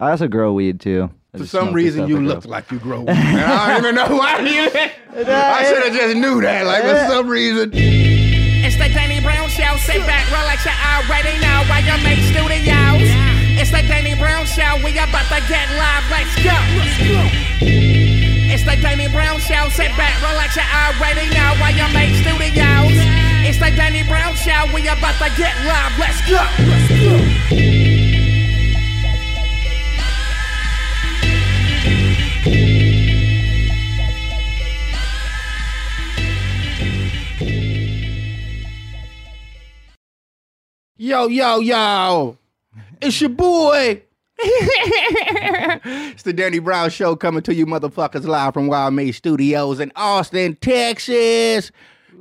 Oh, I also grow weed too. I For just some smoke the reason, stuff you I grow. looked like you grow weed. man. I don't even know why. I should have just knew that. Like for some reason. It's the Danny Brown Show. Sit back, relax, you already know why you make studios. It's the Danny Brown Show. We about to get live. Let's go. It's the Danny Brown Show. Sit back, relax, you already know why you make studios. It's the Danny Brown Show. We about to get live. Let's go. Let's go. Yo, yo, yo. It's your boy. it's the Danny Brown Show coming to you motherfuckers live from YMH Studios in Austin, Texas.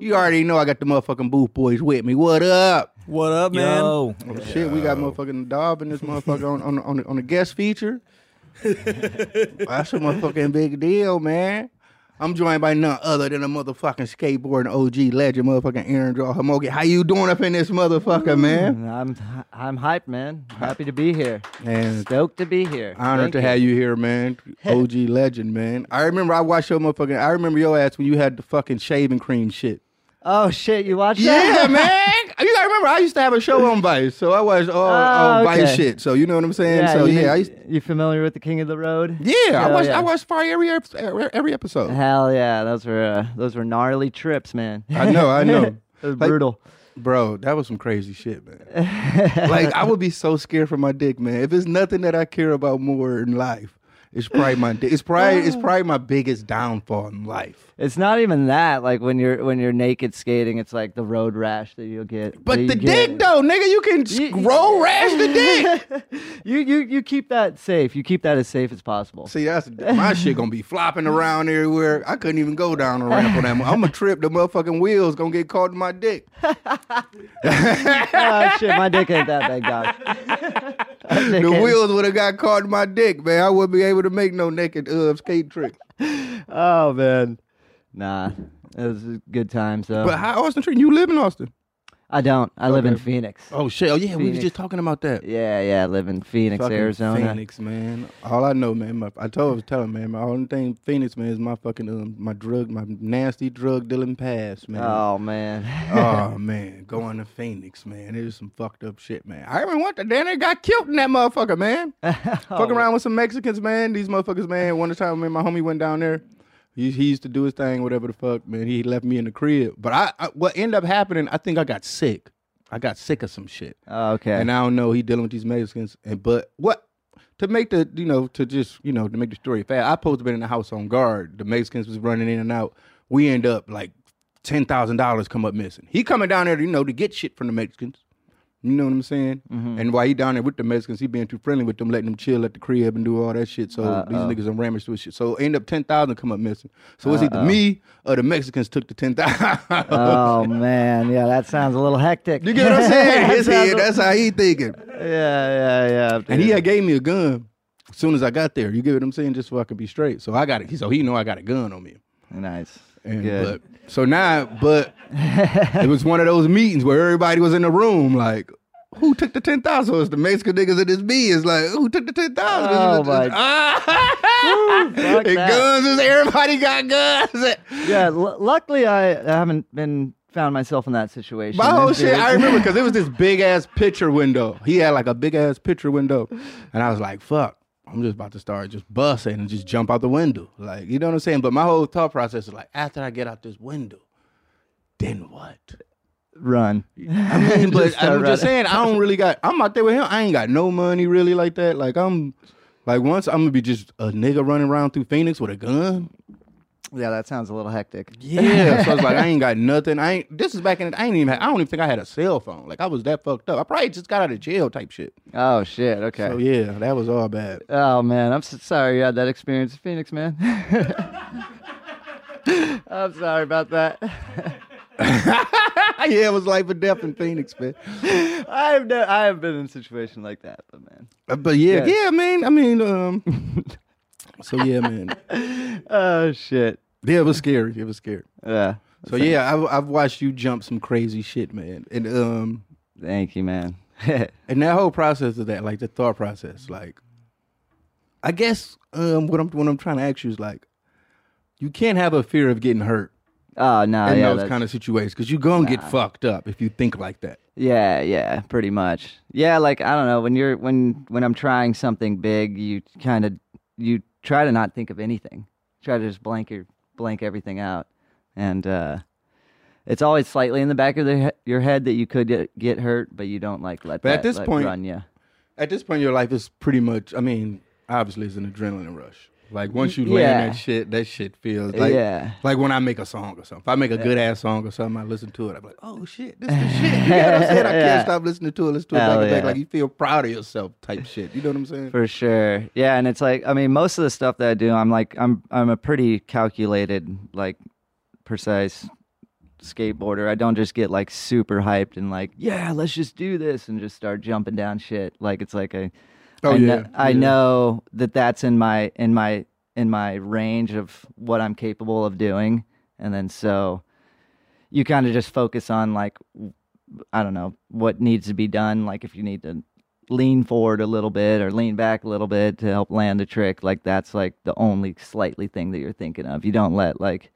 You already know I got the motherfucking Booth Boys with me. What up? What up, man? Yo. Oh, shit, we got motherfucking Dob and this motherfucker on, on, on, the, on the guest feature. That's a motherfucking big deal, man. I'm joined by none other than a motherfucking skateboarding OG legend, motherfucking Aaron Jaws Homoki. How you doing up in this motherfucker, man? I'm I'm hyped, man. Happy to be here. And Stoked to be here. Honored Thank to have you here, man. OG legend, man. I remember I watched your motherfucking. I remember your ass when you had the fucking shaving cream shit. Oh shit, you watch that? Yeah, man. You gotta remember, I used to have a show on Vice, so I watched all, all Oh, Vice okay. shit. So you know what I'm saying. so you, yeah, I used, you familiar with the King of the Road? yeah, I Hell watched. yeah. I watched Fire every every, every episode. Hell yeah, those were uh, those were gnarly trips, man. I know, I know. it was Like- brutal. Bro, that was some crazy shit, man. like I would be so scared for my dick, man. If it's nothing that I care about more in life, it's probably my. It's probably it's oh. probably my biggest downfall in life. It's not even that. Like when you're when you're naked skating, it's like the road rash that you'll get. But you the get. dick though, nigga, you can You- roll rash the dick. you you you keep that safe. You keep that as safe as possible. See, that's my shit gonna be flopping around everywhere. I couldn't even go down the ramp on that. I'm gonna trip. The motherfucking wheels gonna get caught in my dick. oh shit, my dick ain't that big, dog. The wheels would have got caught in my dick, man. I wouldn't be able to make no naked uh, skate trick. Oh man, nah. It was a good time. though. But how Austin treating you? Live in Austin? I don't. I live in Okay. Phoenix. Oh shit! Oh yeah, we was Phoenix. just talking about that. Yeah, yeah. I live in Phoenix, Fucking Arizona. Phoenix, man. All I know, man. My, I told, I was telling, man. My only thing, Phoenix, man, is my fucking um, my drug, my nasty drug dealing past, man. Oh man. oh man, going to Phoenix, man. It was some fucked up shit, man. I even went to they got killed in that motherfucker, man. Oh. Fucking around with some Mexicans, man. These motherfuckers, man. One time, man, my homie went down there. He, he used to do his thing, whatever the fuck, man. He left me in the crib. But I, I what ended up happening, I think I got sick. I got sick of some shit. Oh, okay. And I don't know, he dealing with these Mexicans. And but what to make the you know, to just, you know, to make the story fast, I supposed to been in the house on guard. The Mexicans was running in and out. We end up like ten thousand dollars come up missing. He coming down there, you know, to get shit from the Mexicans. You know what I'm saying? Mm-hmm. And while he down there with the Mexicans, he being too friendly with them, letting them chill at the crib and do all that shit. So uh, these Uh-oh. niggas are ramming through shit. So end up ten thousand come up missing. So it's uh, either uh. me or the Mexicans took the ten thousand. oh man, yeah, that sounds a little hectic. You get what I'm saying? His head, that's how he thinking. yeah, yeah, yeah. And he had gave me a gun as soon as I got there. You get what I'm saying? Just so I could be straight. So I got it. So he know I got a gun on me. nice. And Good. but so now, but it was one of those meetings where everybody was in the room, like, who took the ten thousand? So it's the Mexican niggas in this B. It's like, who took the ten thousand? Oh, my- fuck and that. guns is everybody got guns. yeah, l- luckily I haven't been found myself in that situation. My whole oh, shit, I remember because it was this big ass picture window. He had like a big ass picture window, and I was like, "Fuck." I'm just about to start just busting and just jump out the window. Like, you know what I'm saying? But my whole thought process is like, after I get out this window, then what? Run. I mean, but just I'm just saying, I don't really got, I'm out there with him. I ain't got no money really like that. Like, I'm, like, once I'm gonna be just a nigga running around through Phoenix with a gun. Yeah, that sounds a little hectic. Yeah. so it's like, I ain't got nothing. I ain't, this is back in, the, I ain't even, had, I don't even think I had a cell phone. Like, I was that fucked up. I probably just got out of jail type shit. Oh shit. Okay. So yeah, that was all bad. Oh man, I'm so sorry you had that experience in Phoenix, man. I'm sorry about that. yeah, it was life or death in Phoenix, man. I've ne- I have been in a situation like that, but man. Uh, But yeah, Yeah. yeah, man. I mean, um, so yeah, man. Oh shit. Yeah, it was scary. It was scary. Yeah. So yeah, I've, I've watched you jump some crazy shit, man. And um, Thank you, man. and that whole process of that, like the thought process, like I guess um, what I'm what I'm trying to ask you is like, you can't have a fear of getting hurt Oh no, in yeah, those kind of situations because you're gonna get fucked up if you think like that. Yeah, yeah, pretty much. Yeah, like I don't know, when you're when when I'm trying something big, you kind of you try to not think of anything. Try to just blank your blank everything out. And uh it's always slightly in the back of the he- your head that you could get, get hurt, but you don't like let But that at this point- run you. At this point your life, is pretty much. I mean, obviously, it's an adrenaline rush. Like once you Yeah. land that shit, that shit feels like Yeah. like when I make a song or something. If I make a good ass song or something, I listen to it. I'm like, oh shit, this is the shit. You know what I'm saying? I can't stop listening to it. Listen to it Hell back back. Like you feel proud of yourself, type shit. You know what I'm saying? For sure. Yeah, and it's like I mean most of the stuff that I do, I'm like I'm I'm a pretty calculated, like precise skateboarder. I don't just get like super hyped and like, yeah, let's just do this and just start jumping down shit. Like it's like a Oh, I yeah, know, I yeah. know that that's in my in my in my range of what I'm capable of doing, and then so you kind of just focus on like I don't know what needs to be done. Like if you need to lean forward a little bit or lean back a little bit to help land a trick, like that's like the only slightly thing that you're thinking of. You don't let like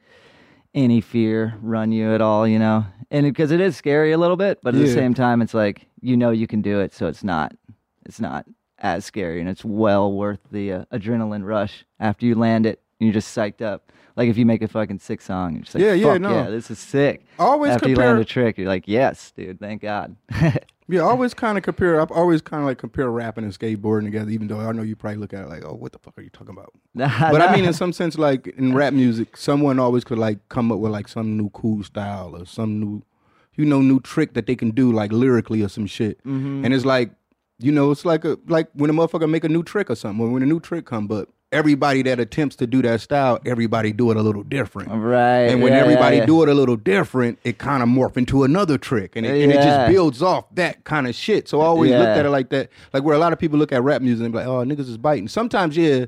any fear run you at all, you know, and because it is scary a little bit, but at the same time, it's like you know you can do it, so it's not it's not as scary and it's well worth the uh, adrenaline rush after you land it and you're just psyched up like if you make a fucking sick song you're just like Yeah, yeah, no. yeah this is sick Always after you compare- land a trick you're like yes dude thank god Yeah, I always kind of compare. I've always kind of like compare rapping and skateboarding together. Even though I know you probably look at it like, oh, what the fuck are you talking about? But I mean, in some sense, like in rap music, someone always could like come up with like some new cool style or some new, you know, new trick that they can do like lyrically or some shit. Mm-hmm. And it's like, you know, it's like a like when a motherfucker make a new trick or something. Or when a new trick come, but everybody that attempts to do that style, everybody do it a little different. right And when yeah, everybody yeah, do it a little different, it kind of morph into another trick, and it, and it just builds off that kind of shit. So I always looked Yeah. at it like that, like where a lot of people look at rap music and be like, "Oh, niggas is biting." Sometimes, yeah,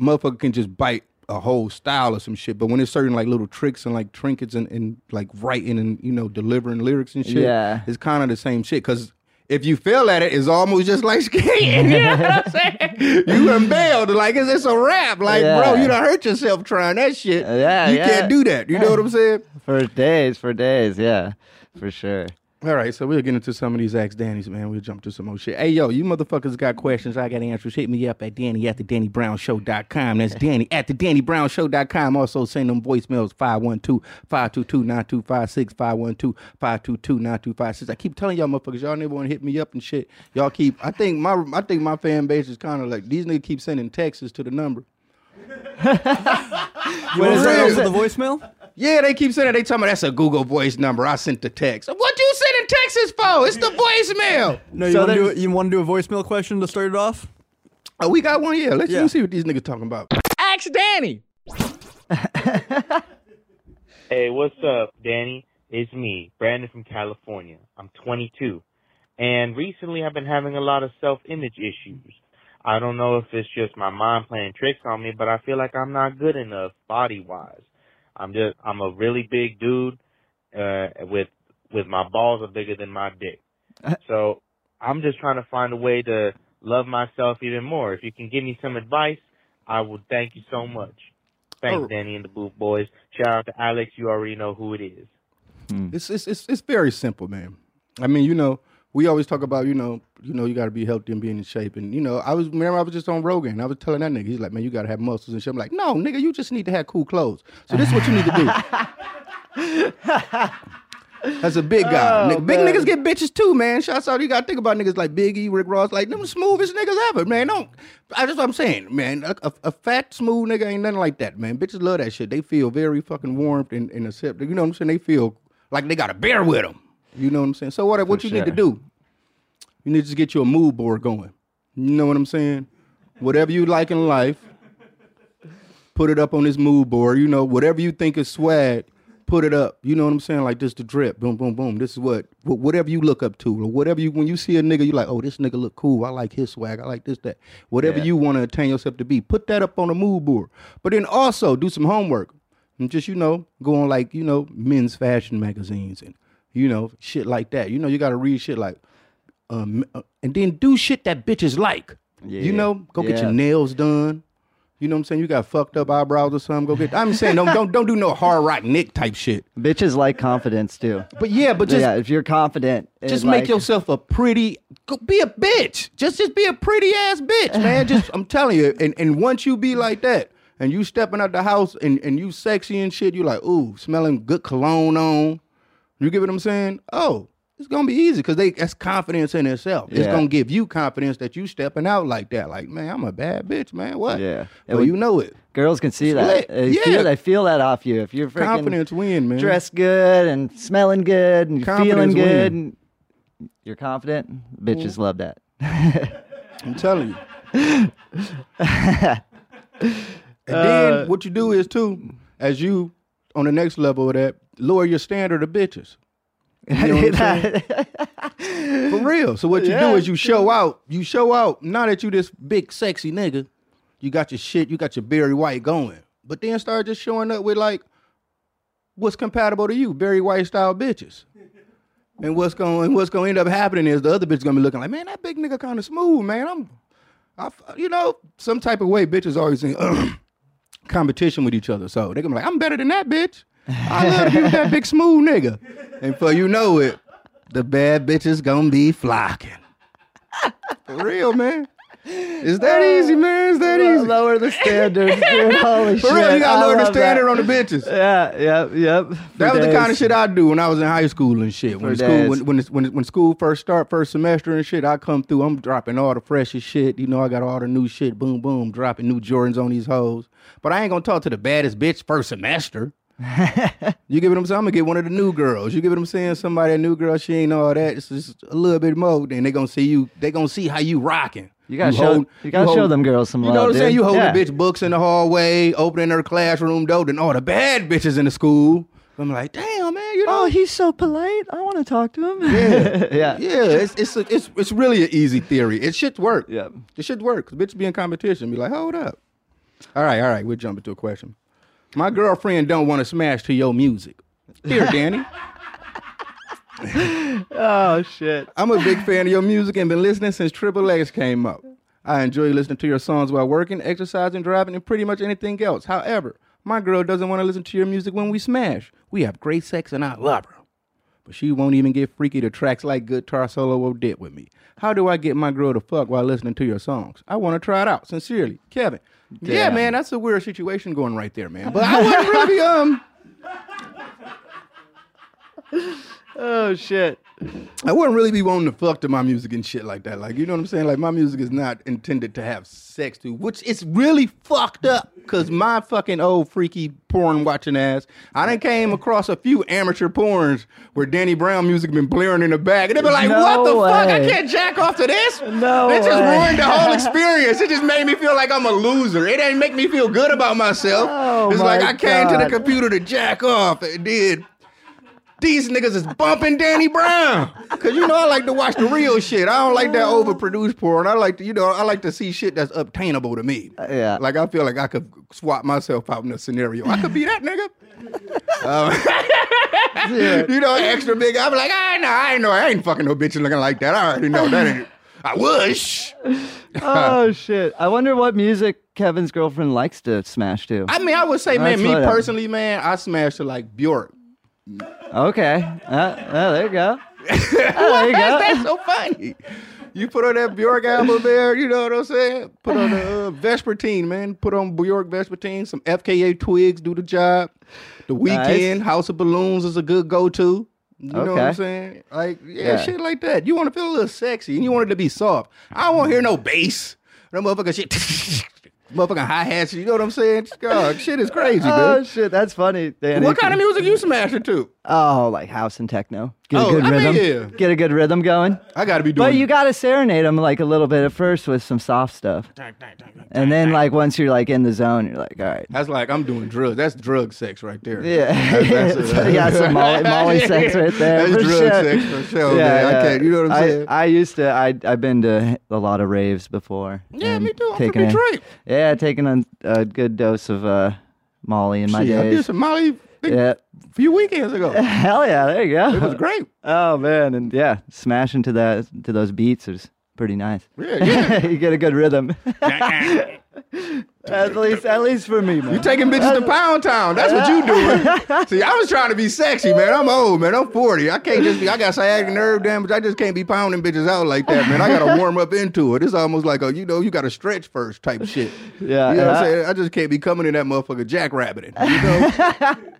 motherfucker can just bite a whole style or some shit, but when it's certain like little tricks and like trinkets and, and like writing and you know delivering lyrics and shit, Yeah. it's kind of the same shit because. If you fail at it, it's almost just like skating. You know what I'm saying? You unveiled like it's, it's a rap. Like, bro, Yeah. you done hurt yourself trying that shit. Yeah, you yeah. can't do that. You know what I'm saying? for days for days yeah for sure All right, so we'll get into some of these Ask Danny's, man. We'll jump to some more shit. Hey, yo, you motherfuckers got questions. I got answers. Hit me up at Danny at the DannyBrownShow.com. That's Danny at the DannyBrownShow.com. Also, send them voicemails 512 522 9256 512 522 9256. I keep telling y'all motherfuckers, y'all never want to hit me up and shit. Y'all keep, I think my I think my fan base is kind of like, these niggas keep sending texts to the number. You want to real. start off the voicemail? Yeah, they keep saying that. They tell me that's a Google Voice number. I sent the text. What you sending texts for? It's the voicemail. No, you So want to do there's- you want to do a voicemail question to start it off? Oh, we got one. Yeah, let's, Yeah. let's see what these niggas talking about. Ask Danny. Hey, what's up, Danny? It's me, Brandon from California. I'm 22. And recently I've been having a lot of self-image issues. I don't know if it's just my mind playing tricks on me, but I feel like I'm not good enough body-wise. I'm just, I'm a really big dude, uh, with, with my balls are bigger than my dick. So I'm just trying to find a way to love myself even more. If you can give me some advice, I would thank you so much. Thanks, Oh. Danny and the Booth Boys. Shout out to Alex. You already know who it is. It's, it's it's it's very simple, man. I mean, you know, we always talk about, you know, you know, you got to be healthy and being in shape. And you know, I was remember I was just on Rogan. I was telling that nigga, he's like, man, you got to have muscles and shit. I'm like, no, nigga, you just need to have cool clothes. So this is what you need to do. That's a big guy. Oh, nigga- big niggas get bitches too, man. Shouts out. You got to think about niggas like Big E, Rick Ross, like them smoothest niggas ever, man. Don't. I just what I'm saying, man. A, a, a fat, smooth nigga ain't nothing like that, man. Bitches love that shit. They feel very fucking warmed and, and accepted. You know what I'm saying? They feel like they got a bear with them. You know what I'm saying? So what? What you need to do? You need to just get your mood board going. You know what I'm saying? Whatever you like in life, put it up on this mood board. You know, whatever you think is swag, put it up. You know what I'm saying? Like this the drip. Boom, boom, boom. This is what whatever you look up to, or whatever you when you see a nigga, you like, oh, this nigga look cool. I like his swag. I like this, that. Whatever Yeah. you want to attain yourself to be, put that up on a mood board. But then also do some homework. And just, you know, go on like, you know, men's fashion magazines and, you know, shit like that. You know, you gotta read shit like um, uh, and then do shit that bitches like. You know, go get your nails done. You know what I'm saying? You got fucked up eyebrows or something. Go get. I'm saying don't don't don't do no hard rock Nick type shit. Bitches like confidence too. But yeah, but just yeah, if you're confident, just make like- yourself a pretty. Go be a bitch. Just just be a pretty ass bitch, man. Just I'm telling you. And and once you be like that, and you stepping out the house and and you sexy and shit, you like ooh, smelling good cologne on. You get what I'm saying? Oh. It's gonna be easy because they that's confidence in itself. It's gonna give you confidence that you stepping out like that. Like, man, I'm a bad bitch, man. What? Yeah. It Well, would- you know it. Girls can see It's that. They Yeah. feel they feel that off you. If you're freaking Confidence win, man. dressed good and smelling good and you're feeling good win. and you're confident, bitches love that. I'm telling you. and Uh, then what you do is too, as you on the next level of that, lower your standard of bitches. You know what I'm saying? For real. So what you do is you show out. You show out. Not that you this big sexy nigga. You got your shit. You got your Barry White going. But then start just showing up with like, what's compatible to you, Barry White style bitches. And what's going what's going to end up happening is the other bitch gonna be looking like, man, that big nigga kind of smooth, man. I'm, I, you know, some type of way, bitches always in competition with each other. So they're gonna be like, I'm better than that bitch. I love you, that big smooth nigga. And for you know it, the bad bitches gonna be flocking. For real, man. Is that uh, easy, man? Is that easy? Lower the standards, dude. Holy shit. For real, you gotta I lower the standard that. on the bitches. Yeah, yep, yep. That was the kind of shit I do when I was in high school and shit. When For school, days. when, when when when school first start, first semester and shit, I come through. I'm dropping all the freshest shit. You know, I got all the new shit. Boom, boom, dropping new Jordans on these hoes. But I ain't gonna talk to the baddest bitch first semester. You get what I'm saying? I'm gonna get one of the new girls. You get what I'm saying? Somebody, a new girl, she ain't all that. It's just a little bit more. Then they gonna see you. They gonna see how you rocking. You gotta show- you gotta show them girls some You know love, what I'm saying? You hold Yeah. the bitch books in the hallway, opening her classroom door, then all the bad bitches in the school. I'm like, damn, man, you oh, know. Oh, he's so polite. I want to talk to him. Yeah. yeah. Yeah, it's it's a, it's it's really an easy theory. It should work. Yeah, It should work. Cause bitches be in competition. Be like, hold up. All right, all right. We'll jump into a question. My girlfriend don't want to smash to your music. Here, Danny. Oh shit. I'm a big fan of your music and been listening since Triple X came up. I enjoy listening to your songs while working, exercising, driving, and pretty much anything else. However, my girl doesn't want to listen to your music when we smash. We have great sex and I love her. But she won't even get freaky to tracks like Guitar Solo or Dip with me. How do I get my girl to fuck while listening to your songs? I want to try it out. Sincerely, Kevin. Yeah, man, that's a weird situation going right there, man. But I wouldn't really um Oh shit. I wouldn't really be wanting to fuck to my music and shit like that. Like, you know what I'm saying? Like, my music is not intended to have sex to, which is really fucked up. Cause my fucking old freaky porn watching ass, I done came across a few amateur porns where Danny Brown music been blaring in the back, and they be like, No "What the fuck? I can't jack off to this." No it just way. ruined the whole experience. It just made me feel like I'm a loser. It didn't make me feel good about myself. Oh, it's like my I came to the computer to jack off. It did. These niggas is bumping Danny Brown. Cause you know I like to watch the real shit. I don't like that overproduced porn. I like to, you know, I like to see shit that's obtainable to me. yeah. Like I feel like I could swap myself out in a scenario. I could be that nigga. Um, You know, extra big. I'm like, I know, I know, I ain't fucking no bitch looking like that. I already know that ain't. I wish. oh shit. I wonder what music Kevin's girlfriend likes to smash to. I mean, I would say, man, That's me what I- personally, man, I smash to like Bjork. Okay. Uh, oh, there you go. Oh, there you go. That's so funny. You put on that Bjork album there, you know what I'm saying? Put on the uh, Vespertine, man. Put on Bjork Vespertine, some FKA twigs, do the job. The Weeknd, House of Balloons is a good go to. You know what I'm saying? Like, yeah, Yeah. shit like that. You want to feel a little sexy and you want it to be soft. I don't want to hear no bass. No motherfucking shit. motherfucking hi hats. You know what I'm saying? God, oh, shit is crazy, Oh shit, that's funny. Danny. What kind of music you smashing to? Oh, like house and techno. Get a Oh, good I mean, rhythm. yeah. Get a good rhythm going. I got to be doing. But you gotta serenade them like a little bit at first with some soft stuff, and then like once you're like in the zone, you're like, all right, That's like I'm doing drugs. That's drug sex right there. yeah, That's- that's- yeah, some Molly, Molly sex right there. That's for drug sure. sex for sure, man. I can't- you know what I'm I, saying? I used to. I I've been to a lot of raves before. Yeah, me too. I'm taken from a- yeah, taking a, a good dose of uh, Molly in my Shit, I did some Molly a Yeah, a few weekends ago. hell yeah, there you go. It was great. Oh man, and yeah, smashing to that to those beats is pretty nice. Yeah, yeah. you get a good rhythm. at least, at least for me, man. You taking bitches to Pound Town. That's what you doing. See, I was trying to be sexy, man. I'm old, man. I'm 40. I can't just be, I got sciatic nerve damage. I just can't be pounding bitches out like that, man. I got to warm up into it. It's almost like a, you know, you got to stretch first type shit. Yeah, You know what I'm saying? I just can't be coming in that motherfucker jackrabbiting. You know?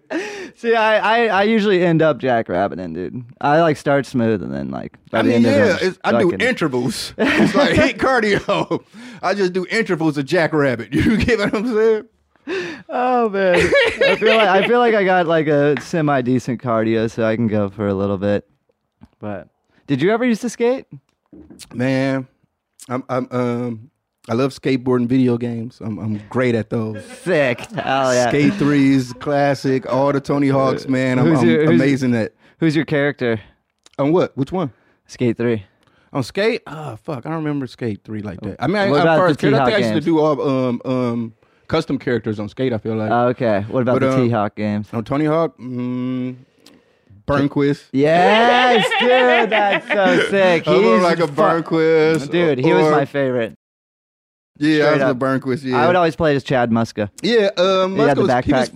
See, I, I, I usually end up jackrabbiting, dude. I like start smooth and then like I mean, yeah, of it, it's, I do intervals. It's like hit cardio. I just do intervals of jackrabbit. You get what I'm saying? Oh man, I feel like I feel like I got like a semi decent cardio, so I can go for a little bit. But did you ever used to skate? Man, I'm, I'm um, I love skateboarding video games. I'm, I'm great at those. Sick. Hell yeah. Skate threes, classic, all the Tony Hawks, man. I'm, I'm your- who's- amazing at. Who's your character? On what? Which one? Skate three. On skate? Oh fuck, I don't remember skate three like that. I mean, I, What first, the I think I T-Hawk used to do all um um custom characters on skate. I feel like Oh, okay. What about But, the um, T Hawk games? on Tony Hawk, mm, Burnquist. Yes, dude, that's so sick. I He's like a fu- Burnquist, Dude, he was or- my favorite. yeah, I was straight a up. Burnquist. Yeah, I would always play as Chad Muska. yeah. Um, He had Musk the was, he was backpack.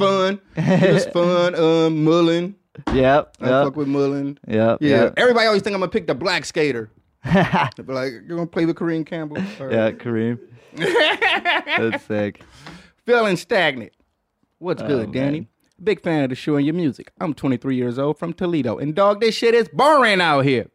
fun. He was fun. Um, Mullen. Yep. I Yep. fuck with Mullen. Yep. Yeah, Yep. everybody always think I'm gonna pick the black skater. Be like, you're gonna play with Kareem Campbell? All yeah. Kareem. That's sick. Feeling stagnant. What's Oh, good, Danny? man. Big fan of the show and your music. I'm 23 years old from Toledo, and dog, this shit is boring out here.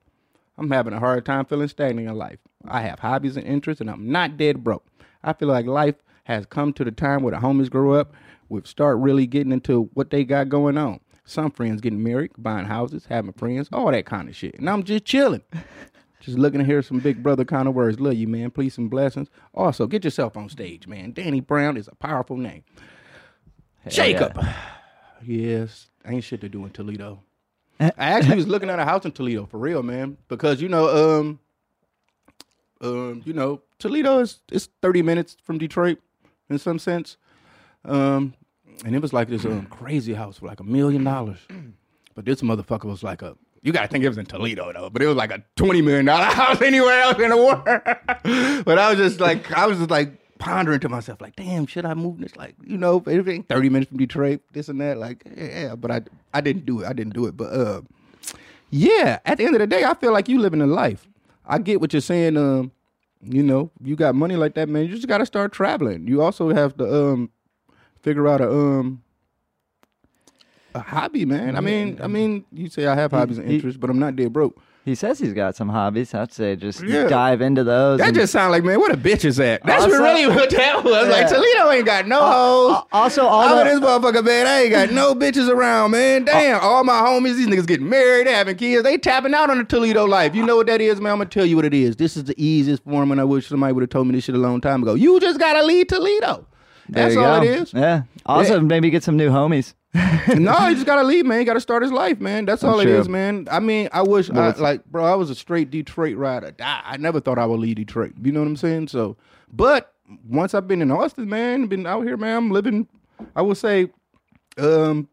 I'm having a hard time feeling stagnant in life. I have hobbies and interests, and I'm not dead broke. I feel like life has come to the time where the homies grow up, we start really getting into what they got going on. Some friends getting married, buying houses, having friends, all that kind of shit. And I'm just chilling. Just looking to hear some big brother kind of words. Love you, man. Please some blessings. Also, get yourself on stage, man. Danny Brown is a powerful name. Jacob. Yes, ain't shit to do in Toledo. I actually was looking at a house in Toledo for real, man, because you know, um, um, you know, Toledo is it's thirty minutes from Detroit in some sense, um, and it was like this um, crazy house for like a million dollars, but this motherfucker was like a. You gotta think it was in Toledo though, but it was like a twenty million dollar house anywhere else in the world. but I was just like, I was just like pondering to myself, like, damn, should I move this? Like, you know, ain't thirty minutes from Detroit, this and that, like, yeah. But I, I didn't do it. I didn't do it. But uh, yeah, at the end of the day, I feel like you living a life. I get what you're saying. Um, you know, you got money like that, man. You just got to start traveling. You also have to um figure out a um a hobby, man. I mean, I mean, you say I have hobbies and interests, but I'm not dead broke. He says he's got some hobbies. I'd say just Yeah. dive into those. That and- just sound like, man, what a bitch is that? That's Also- really what that was. Like Yeah. Toledo ain't got no uh, uh, hoes. Al- also, all I'm the- in this motherfucker, man. I ain't got no bitches around, man. Uh, Damn, all my homies, these niggas getting married, having kids, they tapping out on the Toledo life. You know what that is, man? I'm gonna tell you what it is. This is the easiest form, and I wish somebody would have told me this shit a long time ago. You just gotta leave Toledo. That's all it is. Yeah. Also, maybe get some new homies. no, he just gotta leave, man. He gotta start his life, man. That's all it sure. is, man. I mean, I wish, I, like, bro, I was a straight Detroit rider. I, I never thought I would leave Detroit. You know what I'm saying? So, but once I've been in Austin, man, been out here, man, I'm living. I would say, um,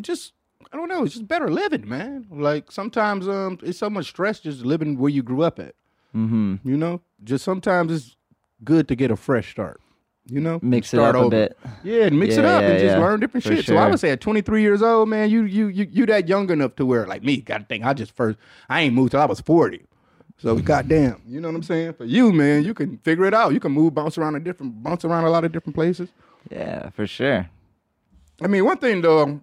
just. I don't know. It's just better living, man. Like sometimes, um, it's so much stress just living where you grew up at. Mm-hmm. You know, just sometimes it's good to get a fresh start. You know, Mix it up a bit. Yeah, and mix it Yeah, up and just yeah. learn different For shit. So I would say at 23 years old, man, you you you you that young enough to where like me, gotta think I just first I ain't moved till I was 40. So goddamn, you know what I'm saying? For you, man, you can figure it out. You can move, bounce around a different bounce around a lot of different places. Yeah, for sure. I mean, one thing though,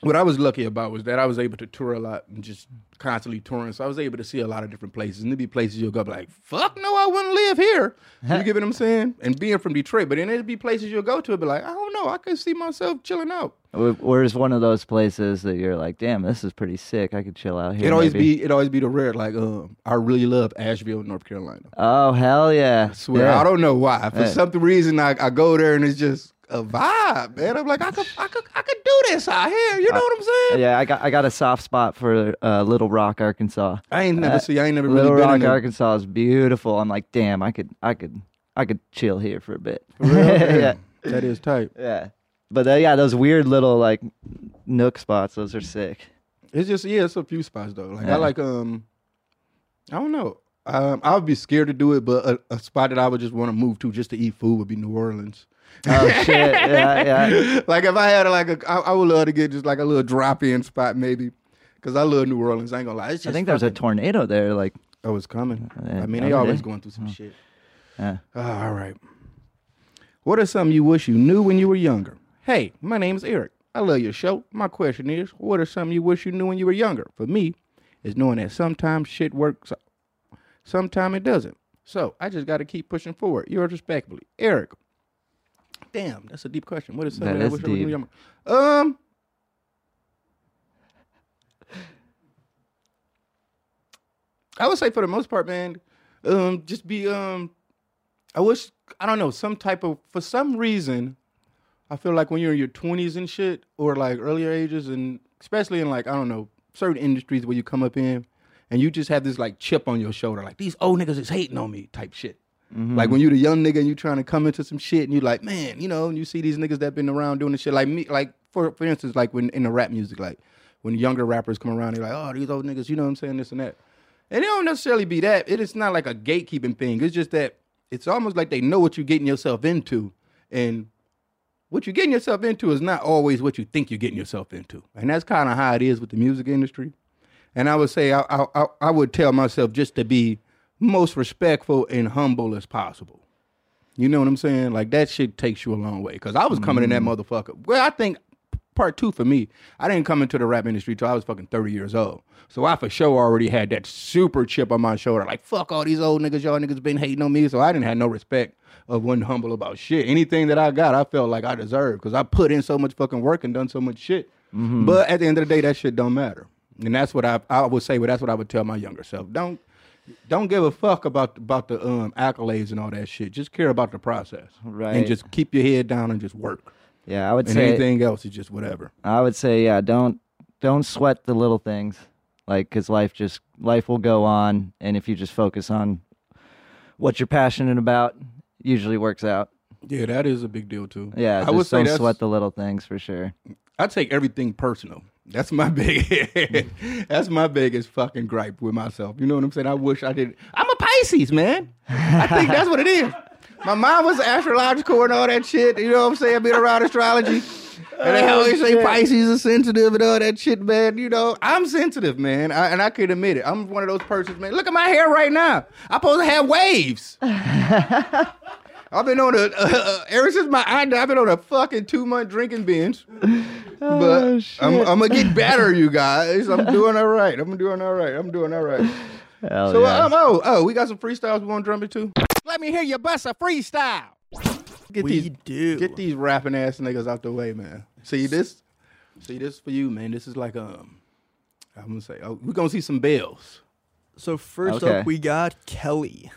what I was lucky about was that I was able to tour a lot and just constantly touring. So I was able to see a lot of different places. And there'd be places you'll go be like, fuck no, I wouldn't live here. You get what I'm saying? And being from Detroit, but then there'd be places you'll go to and be like, I don't know, I could see myself chilling out. Where's one of those places that you're like, damn, this is pretty sick. I could chill out here. It always maybe." be it always be the rare. Like um, I really love Asheville, North Carolina. Oh hell yeah! I swear, Yeah. I don't know why. For Yeah. some reason, I, I go there and it's just a vibe, man. I'm like, I could I could I could do this out here. You know what I'm saying? Yeah, I got I got a soft spot for uh, Little Rock, Arkansas. I ain't never Uh, see. I ain't never really Little been Rock. Arkansas is beautiful. I'm like, damn, I could I could I could chill here for a bit. Real? yeah, that is tight. yeah. But uh, yeah, those weird little like nook spots, those are sick. It's just yeah, it's a few spots though. Like Yeah. I like um, I don't know. Um, I would be scared to do it, but a, a spot that I would just want to move to just to eat food would be New Orleans. Oh shit! Yeah, yeah. like if I had like a, I, I would love to get just like a little drop in spot maybe, because I love New Orleans. I ain't gonna lie. It's I think there's a tornado there. Like, Oh, it's coming. I mean, oh, they always yeah. going through some shit. yeah. Ah, all right. What is something you wish you knew when you were younger? Hey, my name is Eric. I love your show. My question is, what are some you wish you knew when you were younger? For me, is knowing that sometimes shit works, sometimes it doesn't. So I just got to keep pushing forward. Yours respectfully, Eric. Damn, that's a deep question. What is something That I is wish I knew when deep. Um. I would say for the most part, man, um, just be um I wish I don't know some type of for some reason I feel like when you're in your 20s and shit or like earlier ages and especially in like I don't know certain industries where you come up in and you just have this like chip on your shoulder like these old niggas is hating on me type shit. Mm-hmm. Like when you're the young nigga and you're trying to come into some shit and you're like man you know and you see these niggas that been around doing the shit like me like for for instance like when in the rap music like when younger rappers come around they're like oh these old niggas you know what I'm saying this and that and it don't necessarily be that. It is not like a gatekeeping thing. It's just that it's almost like they know what you're getting yourself into. And what you're getting yourself into is not always what you think you're getting yourself into. And that's kind of how it is with the music industry. And I would say I, I, I, I would tell myself just to be most respectful and humble as possible. You know what I'm saying? Like that shit takes you a long way. Cause I was coming in that mm. motherfucker. Well, I think part two for me, I didn't come into the rap industry till I was fucking 30 years old. So I for sure already had that super chip on my shoulder. Like, fuck all these old niggas, y'all niggas been hating on me. So I didn't have no respect of wasn't humble about shit. Anything that I got, I felt like I deserved because I put in so much fucking work and done so much shit. Mm-hmm. But at the end of the day, that shit don't matter. And that's what I I would say, but that's what I would tell my younger self. Don't don't give a fuck about about the um accolades and all that shit. Just care about the process. Right. And just keep your head down and just work. Yeah, I would And say anything else is just whatever. I would say yeah, don't don't sweat the little things. Like cuz life just life will go on and if you just focus on what you're passionate about, usually works out. Yeah, that is a big deal too. Yeah, I would say don't sweat the little things for sure. I take everything personal. That's my big. that's my biggest fucking gripe with myself. You know what I'm saying? I wish I did. I'm a Pisces, man. I think that's what it is. My mom was astrological and all that shit. You know what I'm saying? Being around astrology. And they always say Pisces are sensitive and all that shit, man. You know, I'm sensitive, man. I, and I can admit it. I'm one of those persons, man. Look at my hair right now. I'm supposed to have waves. I've been on a uh, ever since my eye I've been on a fucking two month drinking binge. But I'm, I'm gonna get better, you guys. I'm doing all right. I'm doing all right. I'm doing all right. Hell So yeah. um, oh oh, we got some freestyles we want to drum it to. Let me hear you bust a freestyle. Get We these do. get these rapping ass niggas out the way, man. See this? See this for you, man. This is like um, I'm gonna say oh, we're gonna see some bells. So first Okay. up, we got Kelly.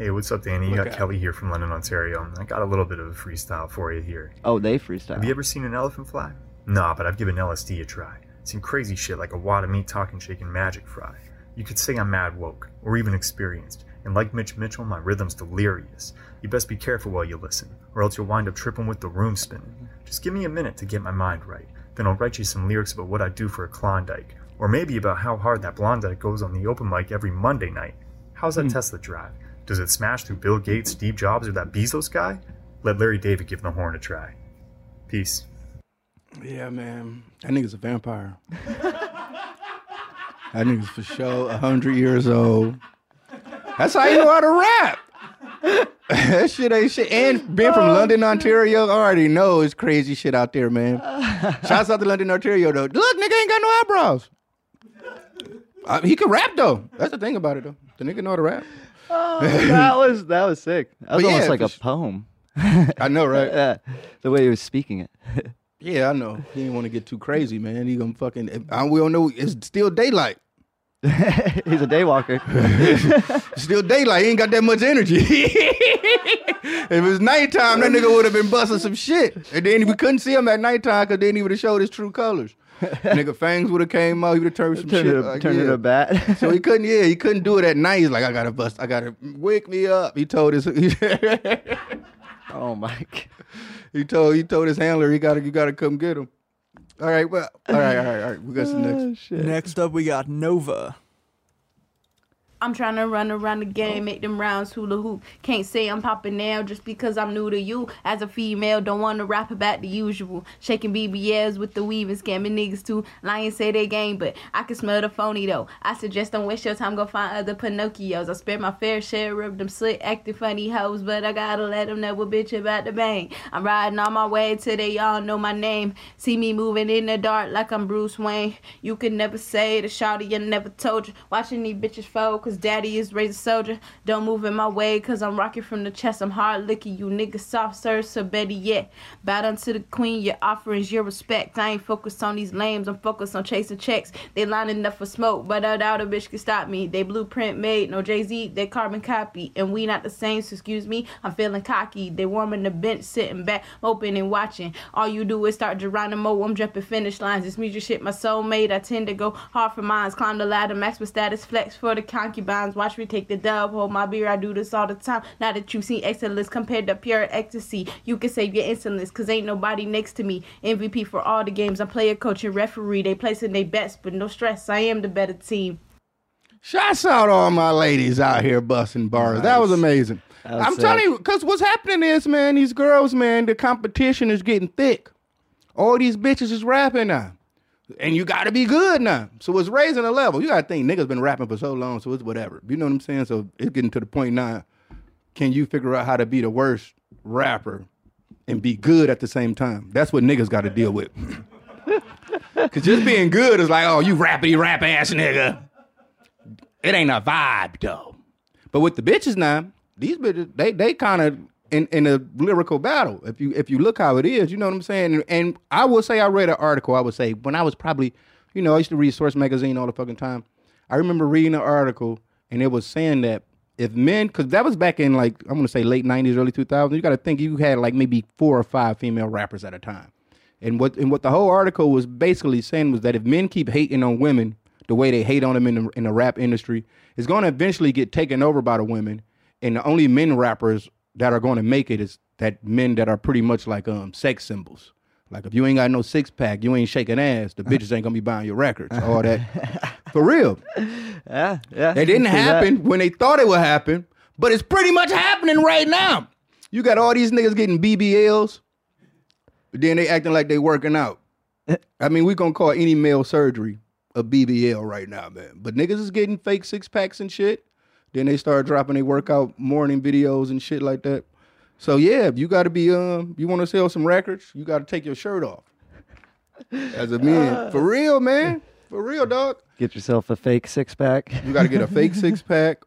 Hey, what's up, Danny? You Look got out. Kelly here from London, Ontario. I got a little bit of a freestyle for you here. oh, they freestyle. Have you ever seen an elephant fly? Nah, but I've given LSD a try. Seen crazy shit like a wad of meat talking shaking magic fry. You could say I'm mad woke, or even experienced, and like Mitch Mitchell, my rhythm's delirious. You best be careful while you listen, or else you'll wind up tripping with the room spinning. Just give me a minute to get my mind right, then I'll write you some lyrics about what I do for a Klondike, or maybe about how hard that Blondike goes on the open mic every Monday night. How's that hmm. Tesla drive? Does it smash through Bill Gates, Steve Jobs, or that Bezos guy? Let Larry David give the horn a try. Peace. Yeah, man. That nigga's a vampire. that nigga's for sure a hundred years old. That's how you know how to rap. that shit ain't shit. And being from London, Ontario, I already know it's crazy shit out there, man. Shouts out to London, Ontario, though. Look, nigga ain't got no eyebrows. Uh, he can rap though. That's the thing about it though. The nigga know how to rap. Oh, that was that was sick. That was But almost yeah, like a poem. I know, right? Yeah, the way he was speaking it. Yeah, I know. He didn't want to get too crazy, man. He gonna fucking. I, we don't know. It's still daylight. He's a daywalker. Still daylight. He ain't got that much energy. if it was nighttime, that nigga would have been busting some shit. And then we couldn't see him at nighttime because then he would have showed his true colors. nigga fangs would have came out. He would have turned some Turn shit. it, like, turn it yeah. a bat. So he couldn't. Yeah, he couldn't do it at night. He's like, I gotta bust. I gotta wake me up. He told his. oh my! God. he told. He told his handler. He gotta. You gotta come get him. All right. Well. All right. All right. All right. We got some next. Oh. Next up, we got Nova. I'm trying to run around the game, oh. make them rounds hula hoop. Can't say I'm popping now just because I'm new to you. As a female, don't want to rap about the usual. Shaking BBLs with the weave and scamming niggas too. Lions say they game, but I can smell the phony though. I suggest don't waste your time, go find other Pinocchios. I spare my fair share of them slick, acting funny hoes, but I gotta let them know what bitch about the bang. I'm riding on my way till they all know my name. See me moving in the dark like I'm Bruce Wayne. You can never say the shawty, I never told you. Watching these bitches fold, cause daddy is raised a soldier. Don't move in my way, cause I'm rocking from the chest. I'm hard licking you niggas soft serve, so better yet. Bow down to the queen, your offerings, your respect. I ain't focused on these lames, I'm focused on chasing checks. They lining up for smoke, but I doubt a bitch can stop me. They blueprint made, no Jay Z, they carbon copy. And we not the same, so excuse me, I'm feeling cocky. They warming the bench, sitting back, open and watching. All you do is start Geronimo, I'm jumping finish lines. This music shit, my soul soulmate. I tend to go hard for mines. Climb the ladder, max with status, flex for the concubines. Watch me take the dub, hold my beer. I do this all the time. Now that you've seen excellence compared to pure ecstasy, you can save your insolence, cause ain't nobody next to me. MVP for all the games. I'm player, coach, and referee. They placing their bets, but no stress. I am the better team. Shouts out all my ladies out here busting bars. That was amazing. That was I'm sick. telling you, because what's happening is, man, these girls, man, the competition is getting thick. All these bitches is rapping now. And you got to be good now. So it's raising the level. You got to think niggas been rapping for so long, so it's whatever. You know what I'm saying? So it's getting to the point now. Can you figure out how to be the worst rapper and be good at the same time? That's what niggas got to deal with. Because just being good is like, oh, you rappity rap ass nigga. It ain't a vibe though. But with the bitches now, these bitches, they they kind of in, in a lyrical battle. If you if you look how it is, you know what I'm saying. And, I will say I read an article. I would say when I was probably, you know, I used to read Source magazine all the fucking time. I remember reading an article and it was saying that if men, because that was back in like I'm gonna say late '90s, early 2000s. You got to think you had like maybe four or five female rappers at a time. And what and what the whole article was basically saying was that if men keep hating on women the way they hate on them in the, in the rap industry, it's going to eventually get taken over by the women. And the only men rappers that are going to make it is that men that are pretty much like um sex symbols. Like if you ain't got no six pack, you ain't shaking ass. The bitches ain't gonna be buying your records. All that for real. Yeah, yeah. It didn't see that. happen when they thought it would happen, but it's pretty much happening right now. You got all these niggas getting BBLs, but then they acting like they working out. I mean, we gonna call any male surgery a BBL right now, man. But niggas is getting fake six packs and shit. Then they start dropping their workout morning videos and shit like that. So yeah, if you got to be um, you want to sell some records, you got to take your shirt off. As a man, for real, man, for real, dog. Get yourself a fake six pack. You got to get a fake six pack,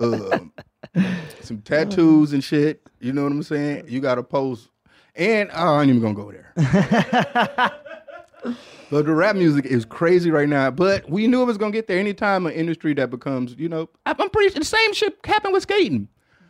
um, some tattoos and shit. You know what I'm saying? You got to post. And oh, I ain't even gonna go there. but the rap music is crazy right now. But we knew it was gonna get there. Anytime an industry that becomes, you know, I'm pretty. The same shit happened with skating.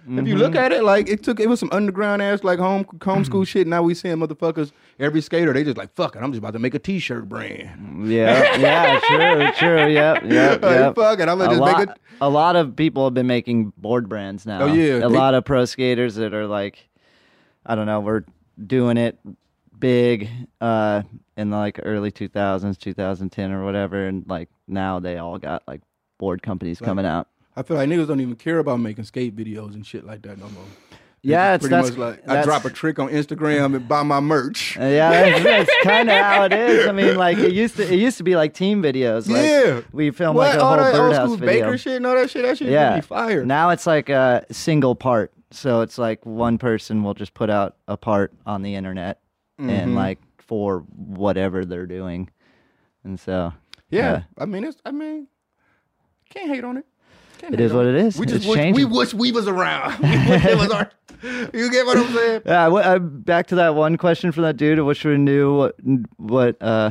If you look mm-hmm. at it, like it took, it was some underground ass like home homeschool mm-hmm. shit. Now we seeing motherfuckers, every skater, they just like fuck it. I'm just about to make a t-shirt brand. Yeah, yeah, true, true. Yep, yep, Like, yep. fuck it, I'm gonna a just lot, make it. a lot of people have been making board brands now. Oh, yeah, a they- lot of pro skaters that are like, I don't know, we're doing it big uh, in the like early 2000s, 2010 or whatever, and like now they all got like board companies coming out. I feel like niggas don't even care about making skate videos and shit like that no more. Yeah, It's it's pretty that's, much like I drop a trick on Instagram and buy my merch. Uh, Yeah, that's, kind of how it is. I mean, like it used to. It used to be like team videos. Like, Yeah. we filmed What like a all whole that old school video. baker shit and all that shit? That shit yeah. be fire. Now it's like a single part. So it's like one person will just put out a part on the internet Mm-hmm. and like for whatever they're doing, and so yeah. I mean it's I mean can't hate on it. Can't It is what it is. We just wish, we wish we was around. we wish it was our, you get what I'm saying? Yeah, wh- uh, back to that one question from that dude. I wish we knew what what uh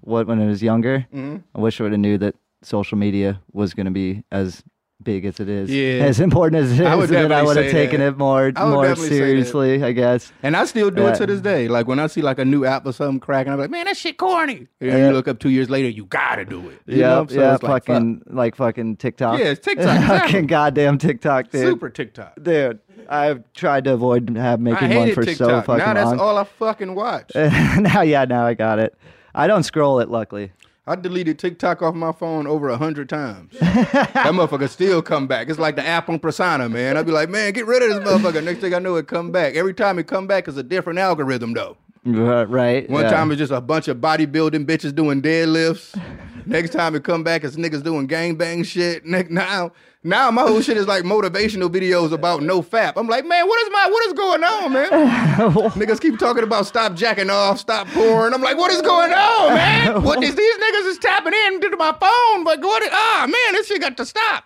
what when I was younger. Mm-hmm. I wish I would have knew that social media was going to be as big as it is. Yeah. as important as it is. I would then I would have taken that. it more more definitely say that. seriously. I guess. And I still do Yeah. it to this day. Like when I see like a new app or something cracking, I'm like, man, that shit corny. And Yeah. you look up two years later, you gotta do it. You Yeah, know? So yeah, it's like, fuck. fucking like fucking TikTok. Yeah, it's TikTok, exactly. fucking goddamn TikTok, dude. super TikTok. Dude, I've tried to avoid have making one for TikTok. so fucking now that's long. all I fucking watch. now, yeah, now I got it. I don't scroll it, luckily. I deleted TikTok off my phone over a hundred times. that motherfucker still come back. It's like the app on Persona, man. I'd be like, man, get rid of this motherfucker. Next thing I know, it come back. Every time it come back, it's a different algorithm though. Uh, right. One yeah. time it's just a bunch of bodybuilding bitches doing deadlifts. Next time it come back, it's niggas doing gangbang shit. Next now, now my whole shit is like motivational videos about no fap. I'm like, man, what is my what is going on, man? niggas keep talking about stop jacking off, stop porn. I'm like, what is going on, man? What is these niggas is tapping in into my phone? But what? Ah, man, this shit got to stop.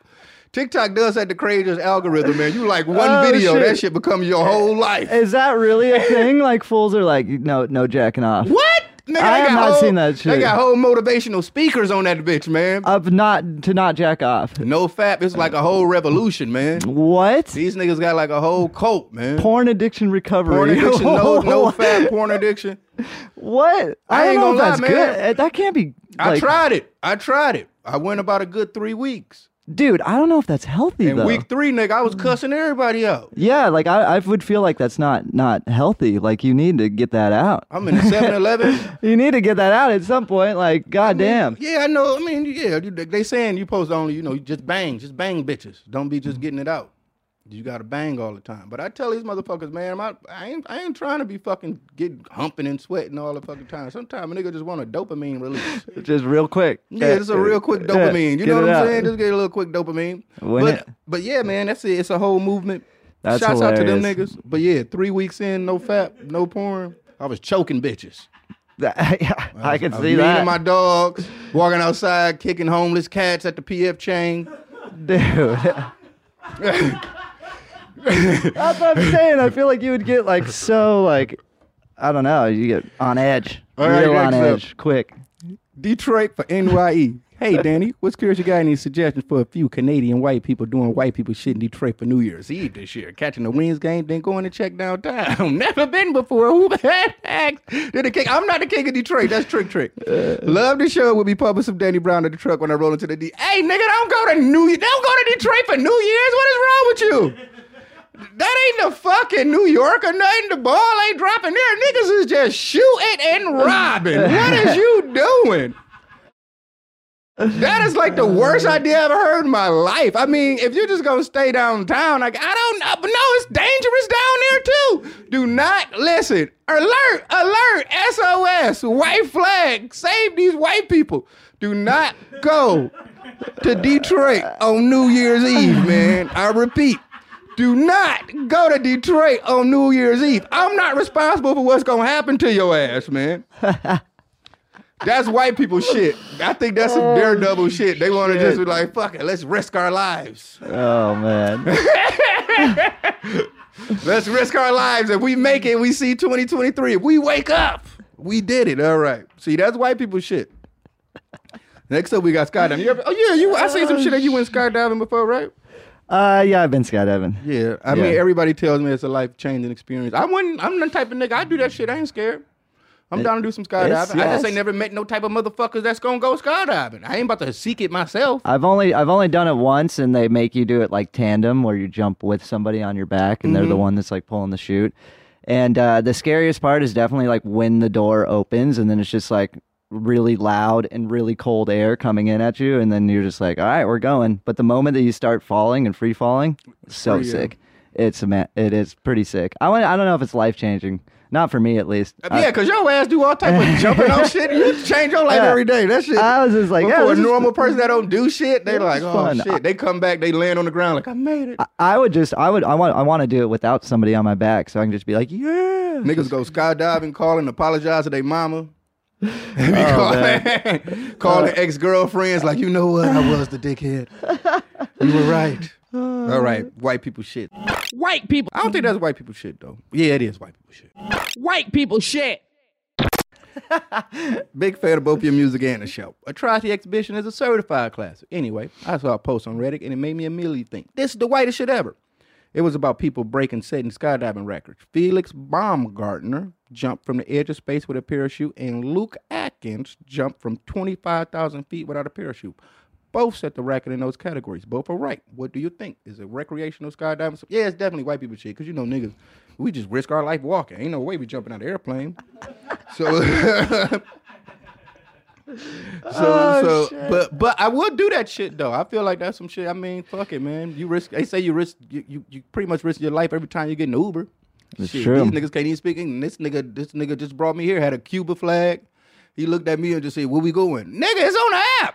TikTok does have the craziest algorithm, man. You like one Oh, video, shit. that shit becomes your whole life. Is that really a thing? Like fools are like, no, no jacking off. What? Nigga, I have not whole- seen that shit. They got whole motivational speakers on that bitch, man. Of not to not jack off. no fap, it's like a whole revolution, man. What? These niggas got like a whole cult, man. Porn addiction recovery. Porn addiction, no, no fap porn addiction. What? I I, ain't gonna lie, good. man. Uh, That can't be. I tried it. I tried it. I went about a good three weeks. Dude. I don't know if that's healthy And though. week three, nigga, I was mm. cussing everybody out. yeah, like I, I would feel like that's not not healthy. Like you need to get that out. I'm in the 7-Eleven. You need to get that out at some point. Like, goddamn. Yeah, I know. I mean, yeah, they saying you supposed to only, you know, just bang, just bang bitches. Don't be just mm. getting it out. You got to bang all the time. But I tell these motherfuckers, man, I ain't, I ain't trying to be fucking getting humping and sweating all the fucking time. Sometimes a nigga just want a dopamine release. Just real quick. Yeah, it's a real quick Yeah, dopamine. You know what I'm out. saying? Just get a little quick dopamine. But it- but yeah, man, that's it. It's a whole movement. That's Shouts out to them niggas. But yeah, three weeks in, no fap, no porn. I was choking bitches. I, I can I was see mean that, my dogs, walking outside, kicking homeless cats at the PF Chang's. dude. That's what I'm saying. I feel like you would get like so like, I don't know. You get on edge, All right, real on next up. edge, quick. Detroit for NYE. Hey, Danny, what's curious? You got any suggestions for a few Canadian white people doing white people shit in Detroit for New Year's Eve this year? Catching the Wings game, then going to check downtown. Never been before. Who the heck did the king? I'm not the king of Detroit. That's Trick Trick. Uh. Love the show. We'll be pumping some Danny Brown in the truck when I roll into the D. Hey, nigga, don't go to New. Don't go to Detroit for New Year's. What is wrong with you? That ain't the fucking New York or nothing. The ball ain't dropping there. Niggas is just shooting and robbing. What is you doing? That is like the worst uh. idea I ever heard in my life. I mean, if you're just gonna stay downtown, like I don't know, but no, it's dangerous down there too. Do not listen. Alert, alert, SOS, white flag, save these white people. Do not go to Detroit on New Year's Eve, man. I repeat. Do not go to Detroit on New Year's Eve. I'm not responsible for what's gonna happen to your ass, man. That's white people shit. I think that's some oh, daredevil shit. They want to just be like, fuck it, let's risk our lives. Oh man. Let's risk our lives. If we make it, we see 2023. If we wake up, we did it. All right. See, that's white people shit. Next up, we got skydiving. You ever, oh yeah, you. I seen some shit that you went oh, skydiving before, right? Uh, yeah, I've been skydiving. Yeah. I Yeah. mean, everybody tells me it's a life changing experience. I wouldn't. I'm the type of nigga. I do that shit. I ain't scared. I'm down to do some skydiving. I just ain't never met no type of motherfuckers that's gonna go skydiving. I ain't about to seek it myself. I've only I've only done it once, and they make you do it like tandem, where you jump with somebody on your back, and Mm-hmm. they're the one that's like pulling the chute. And uh, the scariest part is definitely like when the door opens, and then it's just like really loud and really cold air coming in at you, and then you're just like, all right, we're going. But the moment that you start falling and free falling, so yeah. Uh, sick. It's a it is pretty sick. I want, I don't know if it's life changing. Not for me, at least. Uh, yeah, uh, cause your ass do all type of jumping on shit. You change your life Yeah. every day. That shit. I was just like, yeah, for a normal person that don't do shit, they like, oh fun. shit. They come back, they land on the ground like I made it. I would just, I would, I want, I want to do it without somebody on my back, so I can just be like, yeah. Niggas go skydiving, calling, apologize to their mama. Be Oh, calling, calling uh, ex girlfriends like, you know what? I was the dickhead. You were right. Uh. All right, white people shit. White people, I don't think that's white people shit though. Yeah, it is white people shit. white people shit. Big fan of both your music and the show. Atrocity Exhibition is a certified classic. Anyway, I saw a post on Reddit and it made me immediately think this is the whitest shit ever. It was about people breaking setting skydiving records. Felix Baumgartner jumped from the edge of space with a parachute, and Luke Aikins jumped from 25,000 feet without a parachute. Both set the record in those categories. Both are right. What do you think? Is it recreational skydiving? Yeah, it's definitely white people shit. Because you know, niggas, we just risk our life walking. Ain't no way we jumping out of airplane. So So, oh, so, but but I would do that shit though. I feel like that's some shit. I mean, fuck it, man. You risk. They say you risk. You you, you pretty much risk your life every time you get an Uber. That's Shit, true. These niggas can't even speak English. This nigga, this nigga just brought me here. Had a Cuba flag. He looked at me and just said, "Where we going, nigga? It's on the app."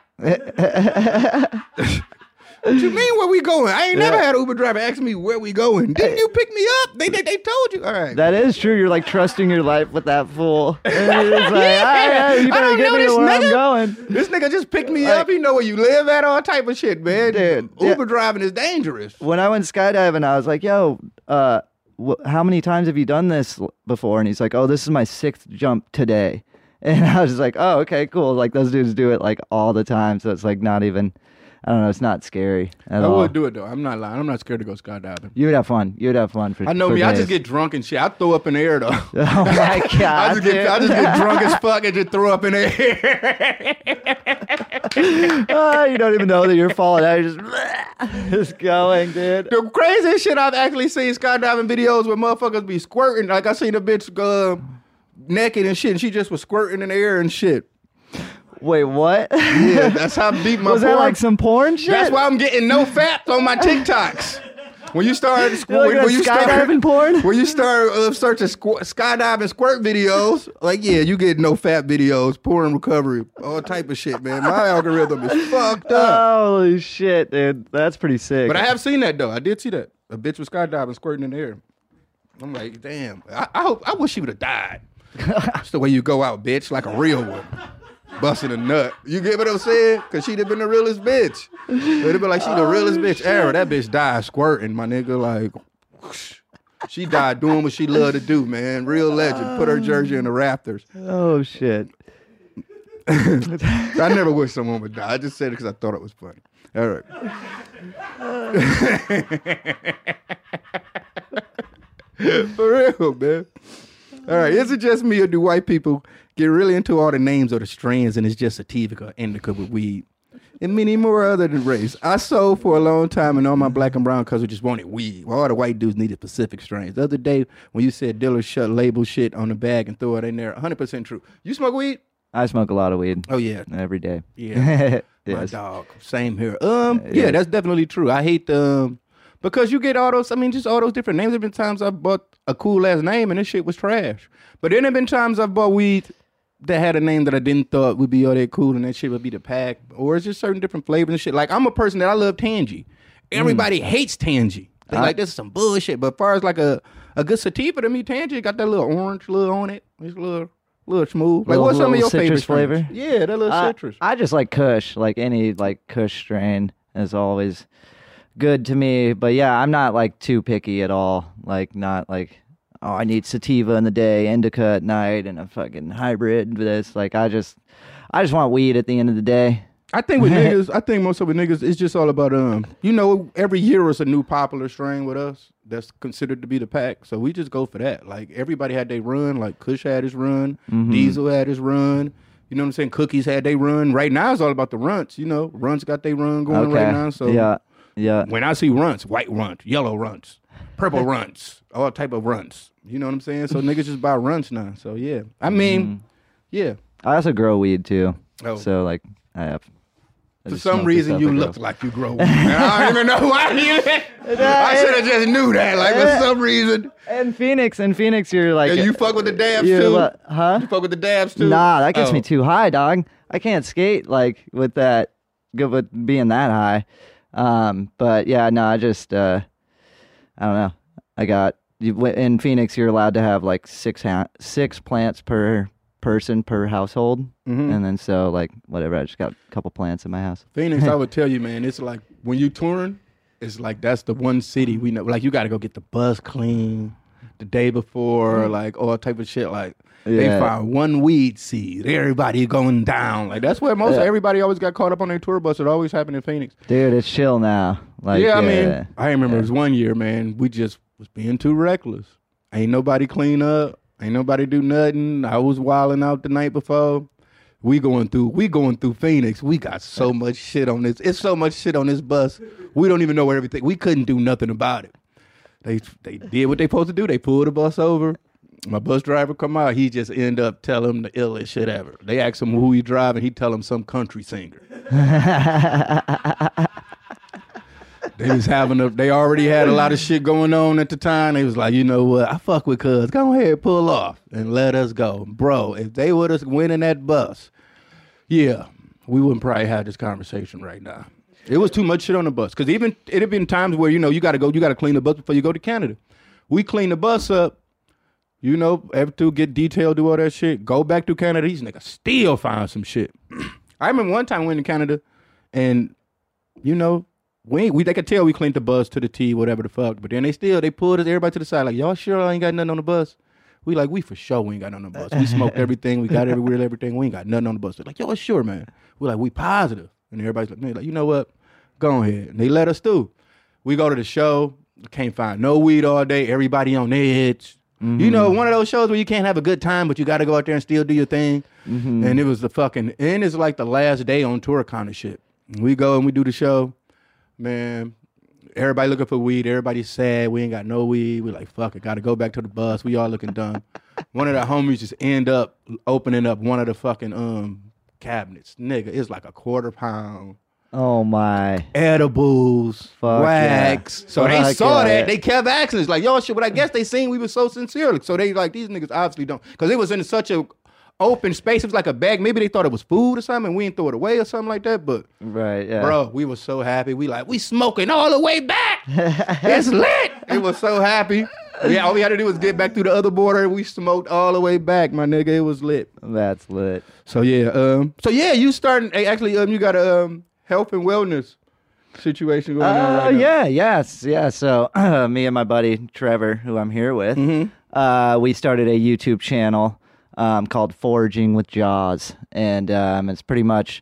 what you mean where we going? I ain't never had an Uber driver ask me where we going. Didn't you pick me up? They they, they told you. All right. That is true. You're like trusting your life with that fool. And you're just like, Yeah. "Ah, you I better don't get know me to where I'm nigga." going. This nigga just picked me Like- up. He know where you live at, all type of shit, man. Dude, Uber yeah. driving is dangerous. When I went skydiving, I was like, "Yo, uh, wh- how many times have you done this before?" And he's like, "Oh, this is my sixth jump today." And I was just like, "Oh, okay, cool." Like those dudes do it like all the time, so it's like not even. I don't know. It's not scary at I all. would do it though. I'm not lying. I'm not scared to go skydiving. You would have fun. You would have fun for. I know for me. I just get drunk and shit. I throw up in the air though. Oh my god! I just get I just get drunk as fuck and just throw up in the air. Ah, you don't even know that you're falling out. You're just, just going, dude. the craziest shit I've actually seen skydiving videos where motherfuckers be squirting. Like I seen a bitch go naked and shit, and she just was squirting in the air and shit. Wait, what? Yeah, that's how deep my Was that like some porn shit? That's why I'm getting no fap on my TikToks. When you start You're when, when you start skydiving porn? when you start uh, searching squ- skydiving squirt videos, like yeah, you get no fap videos, porn recovery, all type of shit, man. My algorithm is fucked up. Holy shit, dude. That's pretty sick. But I have seen that though. I did see that. A bitch was skydiving, squirting in the air. I'm like, damn. I, I hope I wish she would have died. That's the way you go out, bitch, like a real one. Busting a nut. You get what I'm saying? Cause she'd have been the realest bitch. It'd be like she the oh, realest bitch ever. That bitch died squirting, my nigga. Like whoosh. she died doing what she loved to do, man. Real legend. Put her jersey in the Raptors. oh shit. I never wish someone would die. I just said it because I thought it was funny. All right. For real, man. All right. Is it just me or do white people get really into all the names of the strains and it's just sativa or indica with weed? And many more other than race. I sold for a long time and all my black and brown cousins just wanted weed. While all the white dudes needed specific strains. The other day when you said dealers shut label shit on the bag and throw it in there, 100% true. You smoke weed? I smoke a lot of weed Oh, yeah. every day. Yeah. My dog. Same here. Um, yeah, yeah. that's definitely true. I hate the um, because you get all those. I mean, just all those different names. There have been times I bought a cool ass name and this shit was trash. But then there have been times I've bought weed that had a name that I didn't thought would be all that cool, and that shit would be the pack, or it's just certain different flavors and shit. Like I'm a person that I love tangy. Mm. Everybody hates tangy. They I- like this is some bullshit. But as far as like a a good sativa to me, tangy got that little orange little on it. It's a little little smooth. Like Little- what's some of your favorite flavor? Yeah, that little I, citrus. I just like Kush. Like any like Kush strain is always good to me. But yeah, I'm not like too picky at all. Like not like oh I need sativa in the day, indica at night, and a fucking hybrid this. Like I just I just want weed at the end of the day. I think with niggas, I think most of the niggas, it's just all about um, you know, every year is a new popular strain with us that's considered to be the pack. So we just go for that. Like everybody had their run. Like Kush had his run, Mm-hmm. Diesel had his run. You know what I'm saying? Cookies had they run. Right now it's all about the runts. You know, runts got their run going Okay. right now. So yeah, yeah. when I see runts, white runts, yellow runts, purple runts, all type of runts. You know what I'm saying? So niggas just buy runts now. So yeah, I mean, Mm-hmm. yeah. I also grow weed too. Oh. So like I have. I For some reason, you look like you grow weed. I don't even know why. I should have just knew that. Like for some reason, In Phoenix, in Phoenix, you're like and you fuck with the dabs too. li- huh? You fuck with the dabs too. Nah, that gets Oh. me too high, dog. I can't skate like with that, good with being that high. Um, but yeah, no, I just, uh, I don't know. I got in Phoenix. You're allowed to have like six ha- six plants per person per household, Mm-hmm. and then so like whatever. I just got a couple plants in my house. Phoenix, I would tell you, man. It's like when you touring, it's like that's the one city we know. Like you got to go get the bus clean the day before, like all type of shit. Like they Yeah. find one weed seed, everybody going down. Like that's where most Yeah. everybody always got caught up on their tour bus. It always happened in Phoenix. Dude, it's chill now. Like yeah, I yeah, mean, I remember it was one year, man. We just was being too reckless. Ain't nobody clean up. Ain't nobody do nothing. I was wilding out the night before. We going through. We going through Phoenix. We got so much shit on this. It's so much shit on this bus. We don't even know where everything. We couldn't do nothing about it. They they did what they supposed to do. They pulled the bus over. My bus driver come out, he just end up telling him the illest shit ever. They ask him who he driving, he tell him some country singer. they was having a, they already had a lot of shit going on at the time. They was like, you know what, I fuck with cuz. Go ahead, pull off and let us go. Bro, if they would have went in that bus, yeah, we wouldn't probably have this conversation right now. It was too much shit on the bus. Cause even it had been times where, you know, you gotta go, you gotta clean the bus before you go to Canada. We clean the bus up, you know, have to get detailed, do all that shit. Go back to Canada, these niggas still find some shit. I remember one time we went to Canada and, you know, we ain't, we they could tell we cleaned the bus to the T, whatever the fuck. But then they still they pulled us everybody to the side, like, y'all sure I ain't got nothing on the bus? We like, we for sure we ain't got nothing on the bus. We smoked everything, we got everywhere, everything. We ain't got nothing on the bus. They're like, y'all sure, man. We're like, we. And everybody's like, man, like, you know what? Go ahead. And they let us through. We go to the show, can't find no weed all day, everybody on edge. You know, mm-hmm. one of those shows where you can't have a good time, but you got to go out there and still do your thing. Mm-hmm. And it was the fucking, and it's like the last day on tour kind of shit. We go and we do the show, man. Everybody looking for weed. Everybody's sad. We ain't got no weed. We like, fuck it. Got to go back to the bus. We all looking dumb. one of the homies just end up opening up one of the fucking um cabinets. Nigga, it's like a quarter pound Oh my. edibles, Fuck wax. yeah. So they saw yeah. that. They kept asking us like, yo, shit. But I guess they seen we was so sincere. So they like these niggas obviously don't because it was in such a open space. It was like a bag. Maybe they thought it was food or something. and We didn't throw it away or something like that. But Right. Yeah. bro, we were so happy. We like we smoking all the way back. it's lit. It was so happy. Yeah, all we had to do was get back through the other border. We smoked all the way back, my nigga. It was lit. That's lit. So yeah, um, so yeah, you starting hey, actually um, you got a um, health and wellness situation going on Oh right now. yeah, yes, yeah. So uh, me and my buddy Trevor, who I'm here with, Mm-hmm. uh, we started a YouTube channel um, called Foraging with Jaws, and um, it's pretty much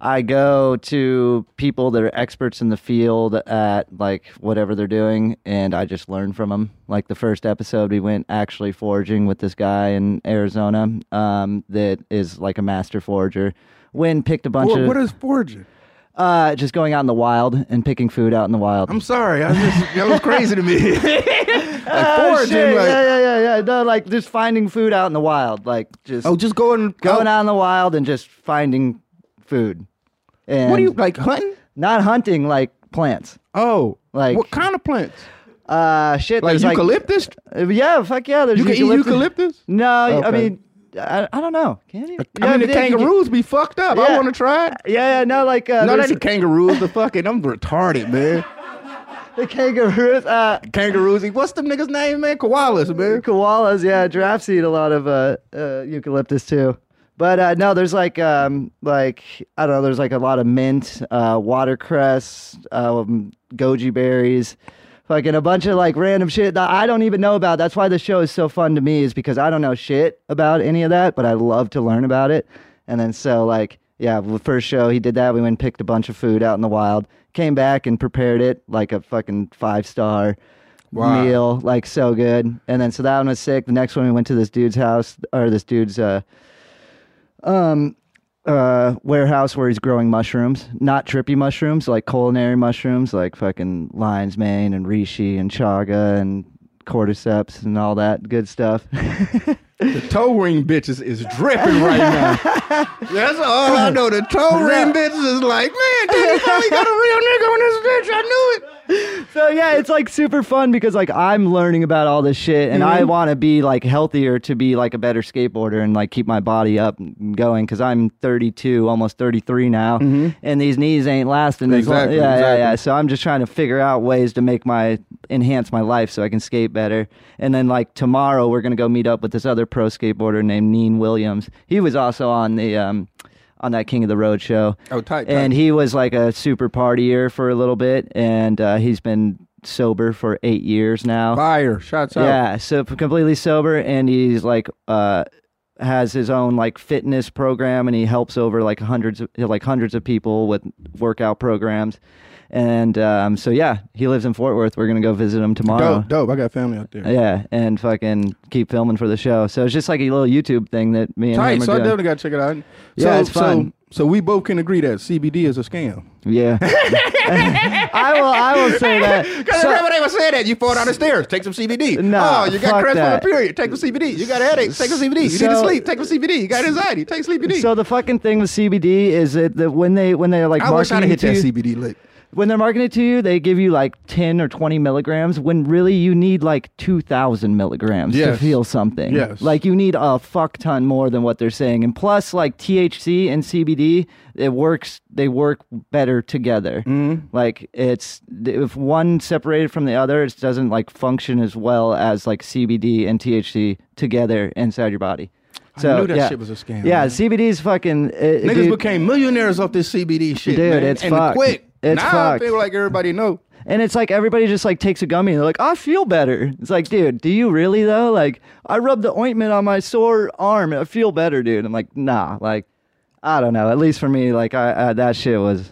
I go to people that are experts in the field at like whatever they're doing, and I just learn from them. Like the first episode, we went actually foraging with this guy in Arizona um, that is like a master forager. Win picked a bunch What, of what is foraging? uh, just going out in the wild and picking food out in the wild. I'm sorry, I just that was crazy to me. like Oh, foraging, shit. like yeah, yeah, yeah, yeah. No, like just finding food out in the wild, like just oh, just going going out. in the wild and just finding food. And What are you like hunting? Not hunting like plants. Oh, Like- what kind of plants? Uh, shit. Like there's eucalyptus? Uh, yeah, fuck yeah. There's you can eat eucalyptus? No, I Okay. mean, I, I don't know. Can you? I mean, the you kangaroos be fucked up. I Yeah. want to try it. yeah, yeah, no, like uh, No, there's not the kangaroos. The fucking I'm retarded, man. The kangaroos. Uh, Kangaroos. What's the nigga's name, man? Koalas, man. koalas yeah giraffes eat a lot of uh, uh eucalyptus too but uh no there's like um like i don't know there's like a lot of mint uh watercress um goji berries fucking a bunch of like random shit that i don't even know about that's why the show is so fun to me is because i don't know shit about any of that but i love to learn about it and then so like yeah the first show he did that we went and picked a bunch of food out in the wild came back and prepared it like a fucking five star Wow. meal, like so good. And then so that one was sick. The next one we went to this dude's house or this dude's uh um uh warehouse where he's growing mushrooms, not trippy mushrooms, like culinary mushrooms, like fucking lion's mane and reishi and chaga and cordyceps and all that good stuff. The toe ring bitches is dripping right now. That's all I know. The toe ring bitches is like, man, Danny Kelly got a real nigga on this bitch. I knew it. so yeah, it's like super fun because like I'm learning about all this shit and I mm-hmm. want to be like healthier to be like a better skateboarder and like keep my body up and going because I'm 32, almost 33 now, mm-hmm. and these knees ain't lasting. as long- Exactly, yeah, yeah, yeah. exactly. So I'm just trying to figure out ways to make my enhance my life so I can skate better. And then like tomorrow we're gonna go meet up with this other pro skateboarder named Neen Williams. He was also on the um on that King of the Road show. Oh, tight, And he was like a super partier for a little bit, and uh, he's been sober for eight years now. Fire. Shots out. Yeah, so completely sober, and he's like uh, has his own like fitness program, and he helps over like hundreds of like hundreds of people with workout programs. And um, so yeah, he lives in Fort Worth. We're gonna go visit him tomorrow. Dope, dope. I got family out there. Yeah, and fucking keep filming for the show. So it's just like a little YouTube thing that me and Tight. him are So I definitely got to check it out. Yeah, so, it's fun. So, so we both can agree that CBD is a scam. Yeah, I will. I will say that. Because So- remember they were saying that you fall down the stairs, take some CBD. No, oh, you got crest on the period, take some CBD. You got a headache, take some CBD. You need to sleep, take some CBD. You got anxiety, take CBD. So the fucking thing with CBD is that, that when they when they're like I wish I'd hit it that you, CBD lick. When they're marketing it to you, they give you like ten or twenty milligrams. When really you need like two thousand milligrams to Yes. feel something. Yes. like you need a fuck ton more than what they're saying. And plus, like THC and CBD, it works. They work better together. Mm-hmm. Like it's if one separated from the other, it doesn't like function as well as like CBD and THC together inside your body. So knew that yeah. shit was a scam, Yeah, man. CBD is fucking. uh, Niggas dude, became millionaires off this CBD shit, Dude, man. it's and fucked. quick. It's now I fucked. feel like everybody know. And it's like everybody just like takes a gummy and they're like, I feel better. It's like, dude, do you really though? Like, I rubbed the ointment on my sore arm and I feel better, dude. I'm like, nah, like, I don't know. At least for me, like, I, I that shit was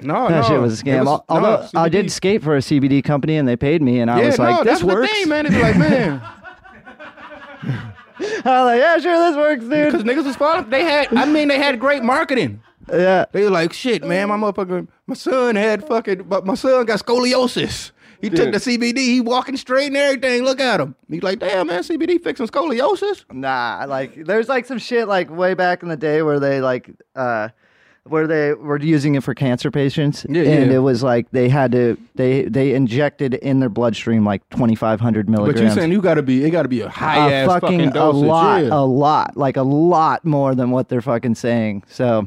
No, that no. shit was a scam. Al- Although no, I did skate for a CBD company and they paid me, and I Yeah, was no, like, that's this works. the thing, man. Be like, man, I was like, yeah, sure, this works, dude." because niggas was following. They had, I mean, they had great marketing. Yeah. They were like, shit, man, my motherfucker, my son had fucking, but my son got scoliosis. He took the CBD, he walking straight and everything. Look at him. He's like, damn, man, CBD fixing scoliosis. Nah, like there's like some shit like way back in the day where they like uh where they were using it for cancer patients Yeah, and yeah. it was like they had to they they injected in their bloodstream like 2500 milligrams. But milligrams you saying you gotta be, it gotta be a high a ass fucking, fucking, a dosage. lot yeah. a lot like a lot more than what they're fucking saying so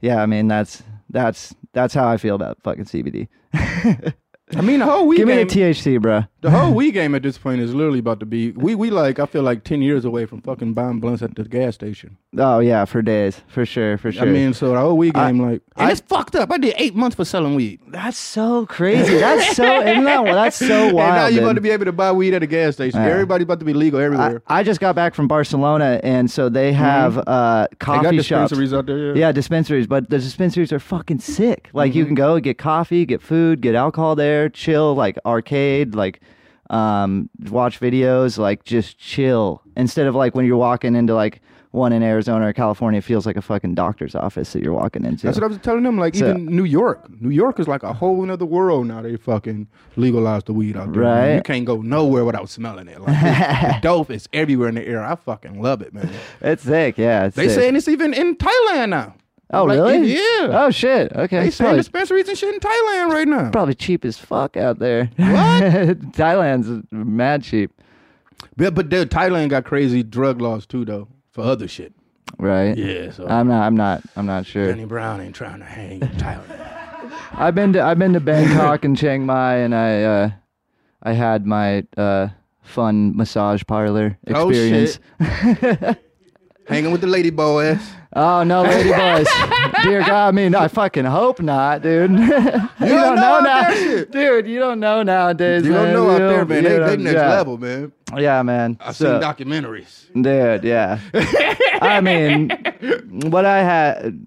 yeah i mean that's that's that's how i feel about fucking cbd I mean, the whole weed give me the game, thc bro the whole weed game at this point is literally about to be. We we like, I feel like ten years away from fucking buying blunts at the gas station. oh yeah for days for sure for sure I mean, so the whole weed I- game, like, and I- it's fucked up. I did eight months for selling weed. that's so crazy that's so isn't that, that's so wild and now you're going to be able to buy weed at a gas station. Yeah. Everybody's about to be legal everywhere. I just got back from Barcelona, and so they have uh, they coffee got shops. out there. Yeah. Yeah, dispensaries, but the dispensaries are fucking sick. Like you can go get coffee, get food, get alcohol there, chill, like arcade, like um, watch videos, like just chill. Instead of like when you're walking into like one in Arizona or California, it feels like a fucking doctor's office that you're walking into. That's what I was telling them. Like So- even New York, New York is like a whole another world now. They fucking legalized the weed out there. man. You can't go nowhere without smelling it. Like the dope is everywhere in the air. I fucking love it, man. it's sick. Yeah, it's They sick. saying it's even in Thailand now. Oh Like, really? Yeah. Oh shit. Okay. they probably, dispensaries and shit in Thailand right now. probably cheap as fuck out there. What? Thailand's mad cheap. But but dude, Thailand got crazy drug laws too, though, for other shit. right? Yeah. So I'm not. I'm not. I'm not sure. Danny Brown ain't trying to hang in Thailand. I've been to. I've been to Bangkok and Chiang Mai, and I. Uh, I had my uh, fun massage parlor Oh, experience. Hanging with the lady boys. Oh, no, lady boys! Dear God, I mean, I fucking hope not, dude. you, don't, know know out now, there, dude. You don't know nowadays. You don't man. know out You there, man. you They, they next yeah. level, man. Yeah, man. I've So- seen documentaries. Dude, yeah. I mean, what I had,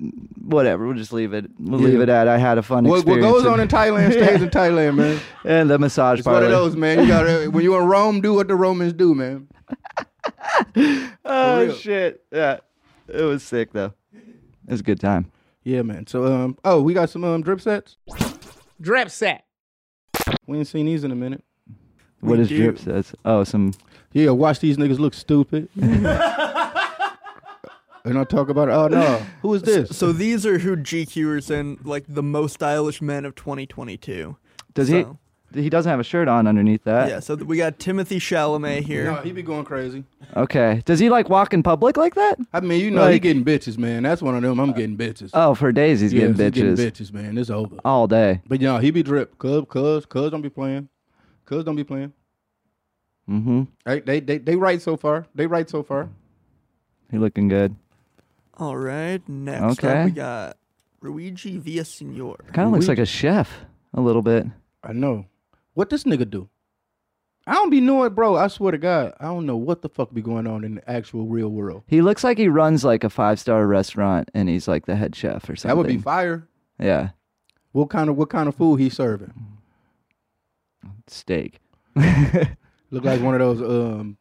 whatever. We'll just leave it. We'll leave it at. I had a fun What, what experience. goes on in Thailand stays in Thailand, man. and the massage It's parlor. one of those, man. You gotta when you're in Rome, do what the Romans do, man. Oh shit! Yeah, it was sick though. It was a good time. Yeah, man. So, um, oh, we got some um drip sets. Drip set. We ain't seen these in a minute. What We does do. drip sets? Oh, some. Yeah, watch these niggas look stupid. and I'll talk about it. Oh no, who is this? So these are who GQ is in, like the most stylish men of 2022. Does So- he? He doesn't have a shirt on underneath that. Yeah, so th- we got Timothée Chalamet here. no, he be going crazy. Okay. Does he like walk in public like that? I mean, you know, he Like- getting bitches, man. That's one of them. I'm getting bitches. Oh, for days he's Yes, getting he bitches bitches, man. It's over. all day. But yeah, he be drip. Cuz, cuz, cuz don't be playing. Cuz don't be playing. Mm-hmm. Hey, they, they, they right so far. They right so far. He looking good. All right, next Okay. up we got Luigi Villasenor. Kind of looks like a chef a little bit. I know. What this nigga do? I don't be knowing, bro. I swear to God, I don't know what the fuck be going on in the actual real world. He looks like he runs like a five star restaurant and he's like the head chef or something. That would be fire. Yeah. What kind of what kind of food he serving? Steak. Look like one of those um,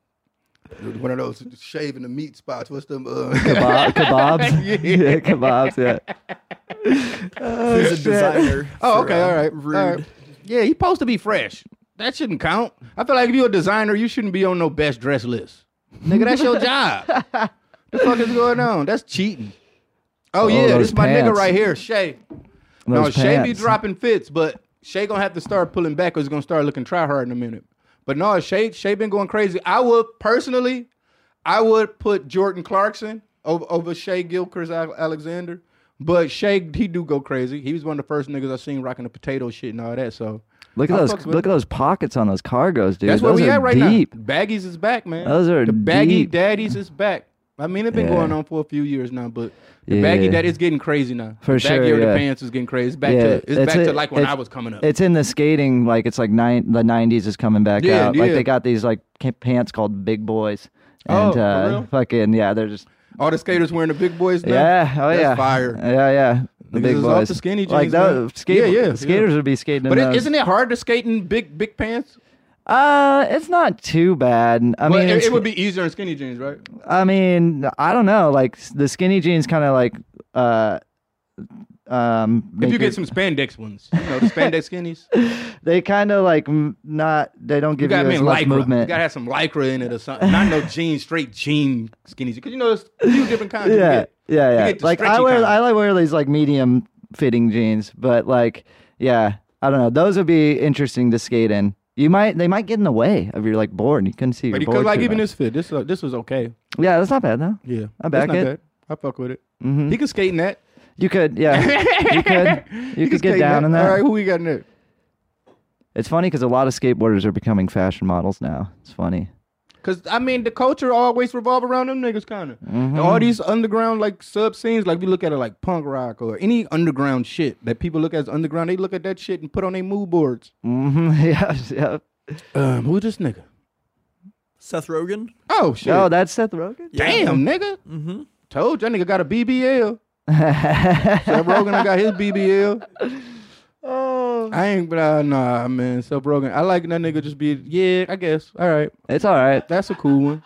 one of those shaving the meat spots. What's them? Uh, Kebab, kebabs. Yeah. yeah, kebabs. Yeah. He's a designer. Oh, for, okay, uh, all right, Rude. all right. Yeah, he's supposed to be fresh. That shouldn't count. I feel like if you're a designer, you shouldn't be on no best dress list. Nigga, that's your job. the fuck is going on? That's cheating. Oh, Oh, yeah, this is my nigga right here, Shai. no, Those Shai be dropping fits, but Shai gonna have to start pulling back or he's gonna start looking try hard in a minute. But no, Shai Shai been going crazy. I would personally, I would put Jordan Clarkson over, over Shai Gilgeous-Alexander. But Shai, he do go crazy. He was one of the first niggas I seen rocking the potato shit and all that. So Look at I those. Look at those pockets on those cargos, dude. that's where those we are at right deep. now. Baggies is back, man. Those are the baggy deep. daddies is back. I mean, it's been Yeah. going on for a few years now, but the baggy Yeah. dad is getting crazy now. For the sure, baggy or the pants is getting crazy. It's back Yeah, to it's, back a- to like when I was coming up. It's in the skating, like it's like nine. The '90s is coming back Yeah, out. Like they got these like pants called Big Boys, Oh, and for uh, fucking yeah, they're just All the skaters wearing the big boys now. yeah, oh That's yeah, fire. yeah, yeah. The Niggas big is boys, the skinny jeans, man. those skate- Yeah, yeah, skaters yeah. would be skating. But in those. isn't it hard to skate in big big pants? Uh, it's not too bad. I Well, mean, it, it would be easier in skinny jeans, right? I mean, I don't know. Like the skinny jeans, kind of like uh, um. If you get it- some spandex ones, you know the spandex skinnies. they kind of like not. They don't give you, me as much lycra. You gotta have some lycra in it or something. Not no jeans, straight jean skinnies. Because you know there's a few different kinds. you yeah, get. yeah, You yeah. Like I wear, kind. I like wear these like medium fitting jeans, but like, yeah, I don't know. Those would be interesting to skate in. You might, they might get in the way of your like board. You couldn't see But you could like even much. this fit. This uh, this was okay. Yeah, that's not bad though. Yeah, I back not it. bad. I fuck with it. hmm He can skate in that. You could, yeah, you could, you He could get down in that. All right, who we got in there? It's funny because a lot of skateboarders are becoming fashion models now. It's funny. Cause I mean the culture always revolve around them niggas kind of. Mm-hmm. All these underground like sub scenes, like we look at it like punk rock or any underground shit that people look at as underground. They look at that shit and put on their mood boards. Mm-hmm. Yeah, yeah. Um, who's this nigga? Seth Rogen. Oh shit! Oh, that's Seth Rogen. Damn, nigga. Mm-hmm. Told you that nigga got a BBL. Seth Rogen, I got his BBL. oh, I ain't, but uh, nah, man. Seth Rogen, I like that nigga just be, yeah, I guess. All right, it's all right. that's a cool one.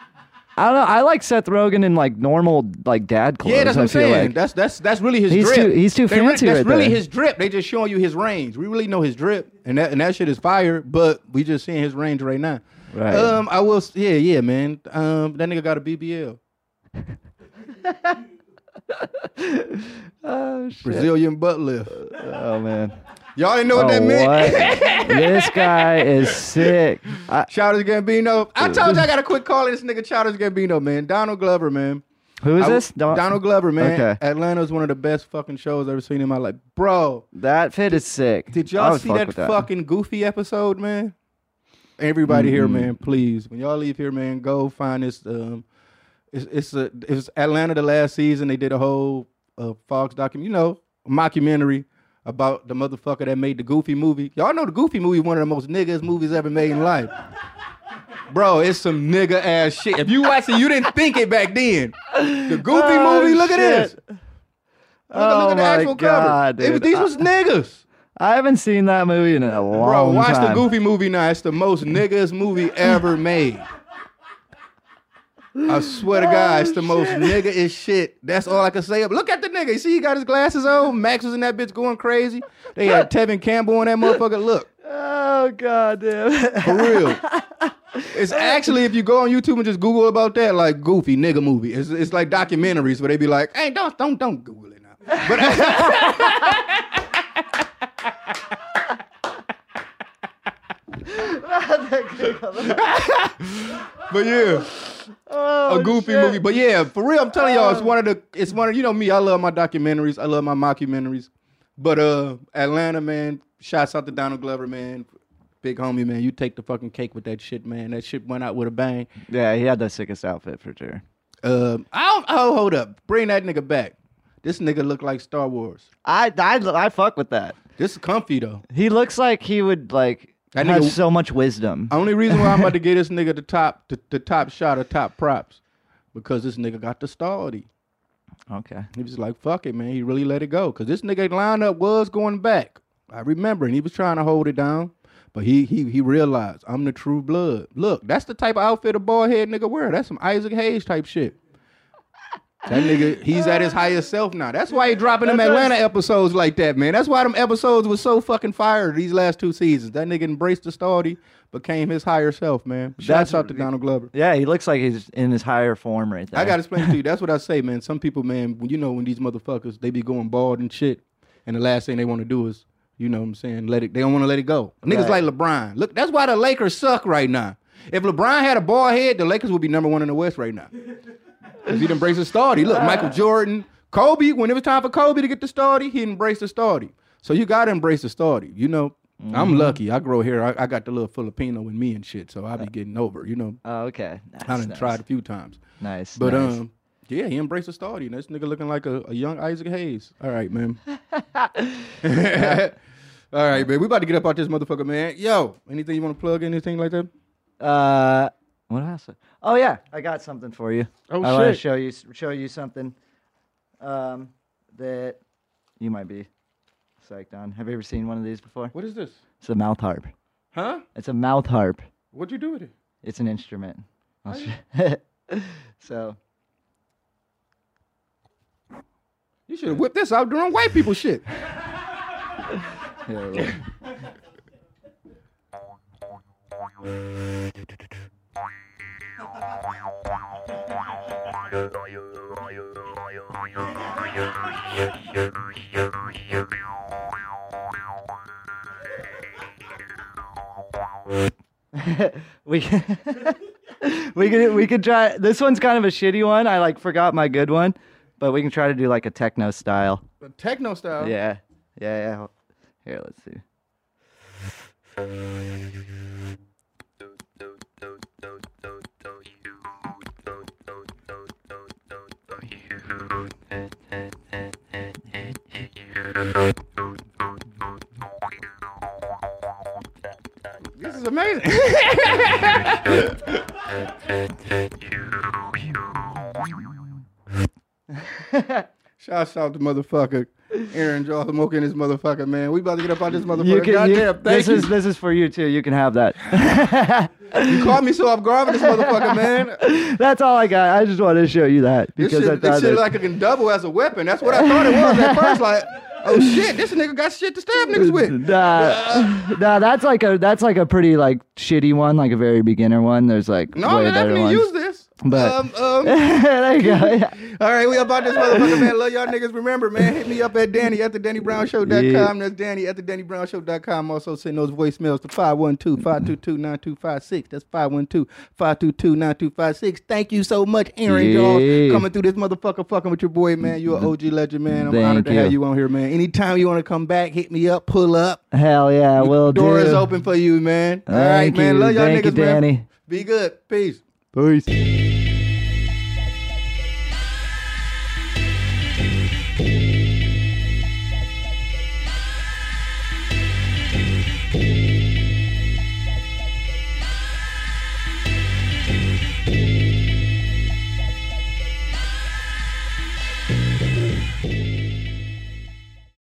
I don't know. I like Seth Rogen in like normal like dad clothes. Yeah, that's what I I'm saying. Like. That's that's that's really his He's drip. too- he's too They fancy That's right really there. his drip. They just showing you his range. We really know his drip, and that and that shit is fire. But we just seeing his range right now. Right. Um, I will. Yeah, yeah, man. Um, that nigga got a BBL, oh. Brazilian butt lift. Oh man. Y'all ain't know what oh, that meant. what? this guy is sick. I, Childish Gambino. I told you I got to quit calling this nigga Childish Gambino, man. Donald Glover, man. who is I- this? Don- Donald Glover, man. Okay. is one of the best fucking shows I've ever seen in my life. Bro, That fit is sick. did y'all see fuck that, with fucking goofy episode, man? Everybody here, Mm-mm. man, please. When y'all leave here, man, go find this. Um, it's it's a it was Atlanta the last season. They did a whole uh, Fox document, you know, mockumentary about the motherfucker that made the Goofy movie. Y'all know the Goofy movie one of the most niggas movies ever made in life. Bro, it's some nigga ass shit. If you watch it, you didn't think it back then. The Goofy Oh, movie, look at this. Look, Oh look at the my actual God, cover. It these was niggas. I haven't seen that movie in a long time. Bro, watch time. the Goofy movie now. It's the most niggas movie ever made. I swear to God, it's the oh, most nigga is shit. That's all I can say. Look at the nigga. You see, he got his glasses on. Max was in that bitch going crazy. They had Tevin Campbell in that motherfucker. Look, Oh god damn. for real. It's actually if you go on YouTube and just Google about that, like Goofy nigga movie. It's, it's like documentaries where they be like, "Hey, don't don't don't Google it now." But but yeah. Oh, a goofy shit. movie. But yeah, for real, I'm telling y'all, it's one of the it's one of you know me, I love my documentaries, I love my mockumentaries. But uh Atlanta, man, shouts out to Donald Glover, man. Big homie, man. You take the fucking cake with that shit, man. That shit went out with a bang. Yeah, he had the sickest outfit for sure. Um, I don't, oh, hold up. Bring that nigga back. This nigga look like Star Wars. I I I fuck with that. This is comfy though. He looks like he would like That have nigga- so much wisdom. Only reason why I'm about to get this nigga the top the, the top shot of top props. Because this nigga got the stability. Okay. He was like, fuck it, man. He really let it go. Cause this nigga lineup was going back. I remember, and he was trying to hold it down, but he he he realized I'm the true blood. Look, that's the type of outfit a bald head nigga wear. That's some Isaac Hayes type shit. That nigga, he's at his highest self now. That's why he dropping them Atlanta episodes like that, man. That's why them episodes was so fucking fire these last two seasons. That nigga embraced the authority, became his higher self, man. Shouts That's- out to Donald Glover. Yeah, he looks like he's in his higher form right there. I gotta explain to you. That's what I say, man. Some people, man, when you know when these motherfuckers they be going bald and shit, and the last thing they want to do is, you know what I'm saying, let it they don't want to let it go. Niggas Right. like LeBron. Look, that's why the Lakers suck right now. If LeBron had a bald head, the Lakers would be number one in the West right now. Cause he'd embrace the starty. Look, Michael Jordan, Kobe, when it was time for Kobe to get the starty, he embraced the starty. So you gotta embrace the starty. You know, Mm-hmm. I'm lucky. I grow hair. I, I got the little Filipino in me and shit. So I be getting over. You know, Oh, okay. Nice, I done nice. tried a few times. Nice. But nice. um, yeah, he embraced the starty. This nigga looking like a, a young Isaac Hayes. All right, man. All right, man. We about to get up out this motherfucker, man. Yo, anything you want to plug? Anything like that? Uh, what else? Oh yeah, I got something for you. Oh, shit. I want to shit. show you show you something um, that you might be psyched on. Have you ever seen one of these before? What is this? It's a mouth harp. Huh? It's a mouth harp. What'd you do with it? It's an instrument. I'll sh- so You should have whipped this out during white people shit. look. we we could we could try. This one's kind of a shitty one. I like forgot my good one, but we can try to do like a techno style. The techno style. Yeah, yeah, yeah. Here, let's see. This is amazing. Shouts out to motherfucker Aaron Jaws Homoki this motherfucker, man. We about to get up on this motherfucker. You can, you- this you. is this is for you too. You can have that. you caught me so off guard with this motherfucker, man. That's all I got. I just wanted to show you that This because I shit, this thought shit that- like it can double as a weapon. That's what I thought it was at first. Like, oh shit, this nigga got shit to stab niggas with. Nah, nah, that's like a that's like a pretty like shitty one, like a very beginner one. There's like No, way man, I better haven't ones. used this. But- um, um, there you go. Yeah. all right, we about this motherfucker, man. Love y'all niggas. Remember, man, hit me up at Danny at the Danny DannyBrownShow.com. Yeah. That's Danny at the Danny Brown DannyBrownShow.com. Also send those voicemails to 512-522-9256. That's 512-522-9256. Thank you so much, Aaron Yeah. Jaws, coming through this motherfucker fucking with your boy, man. You're an OG legend, man. I'm Thank honored to you. have you on here, man. Anytime you want to come back, hit me up, pull up. Hell yeah, will do. Door do. is open for you, man. All right, Thank man. you. Love y'all Thank you, niggas, man. Danny. Be good. Peace. Peace.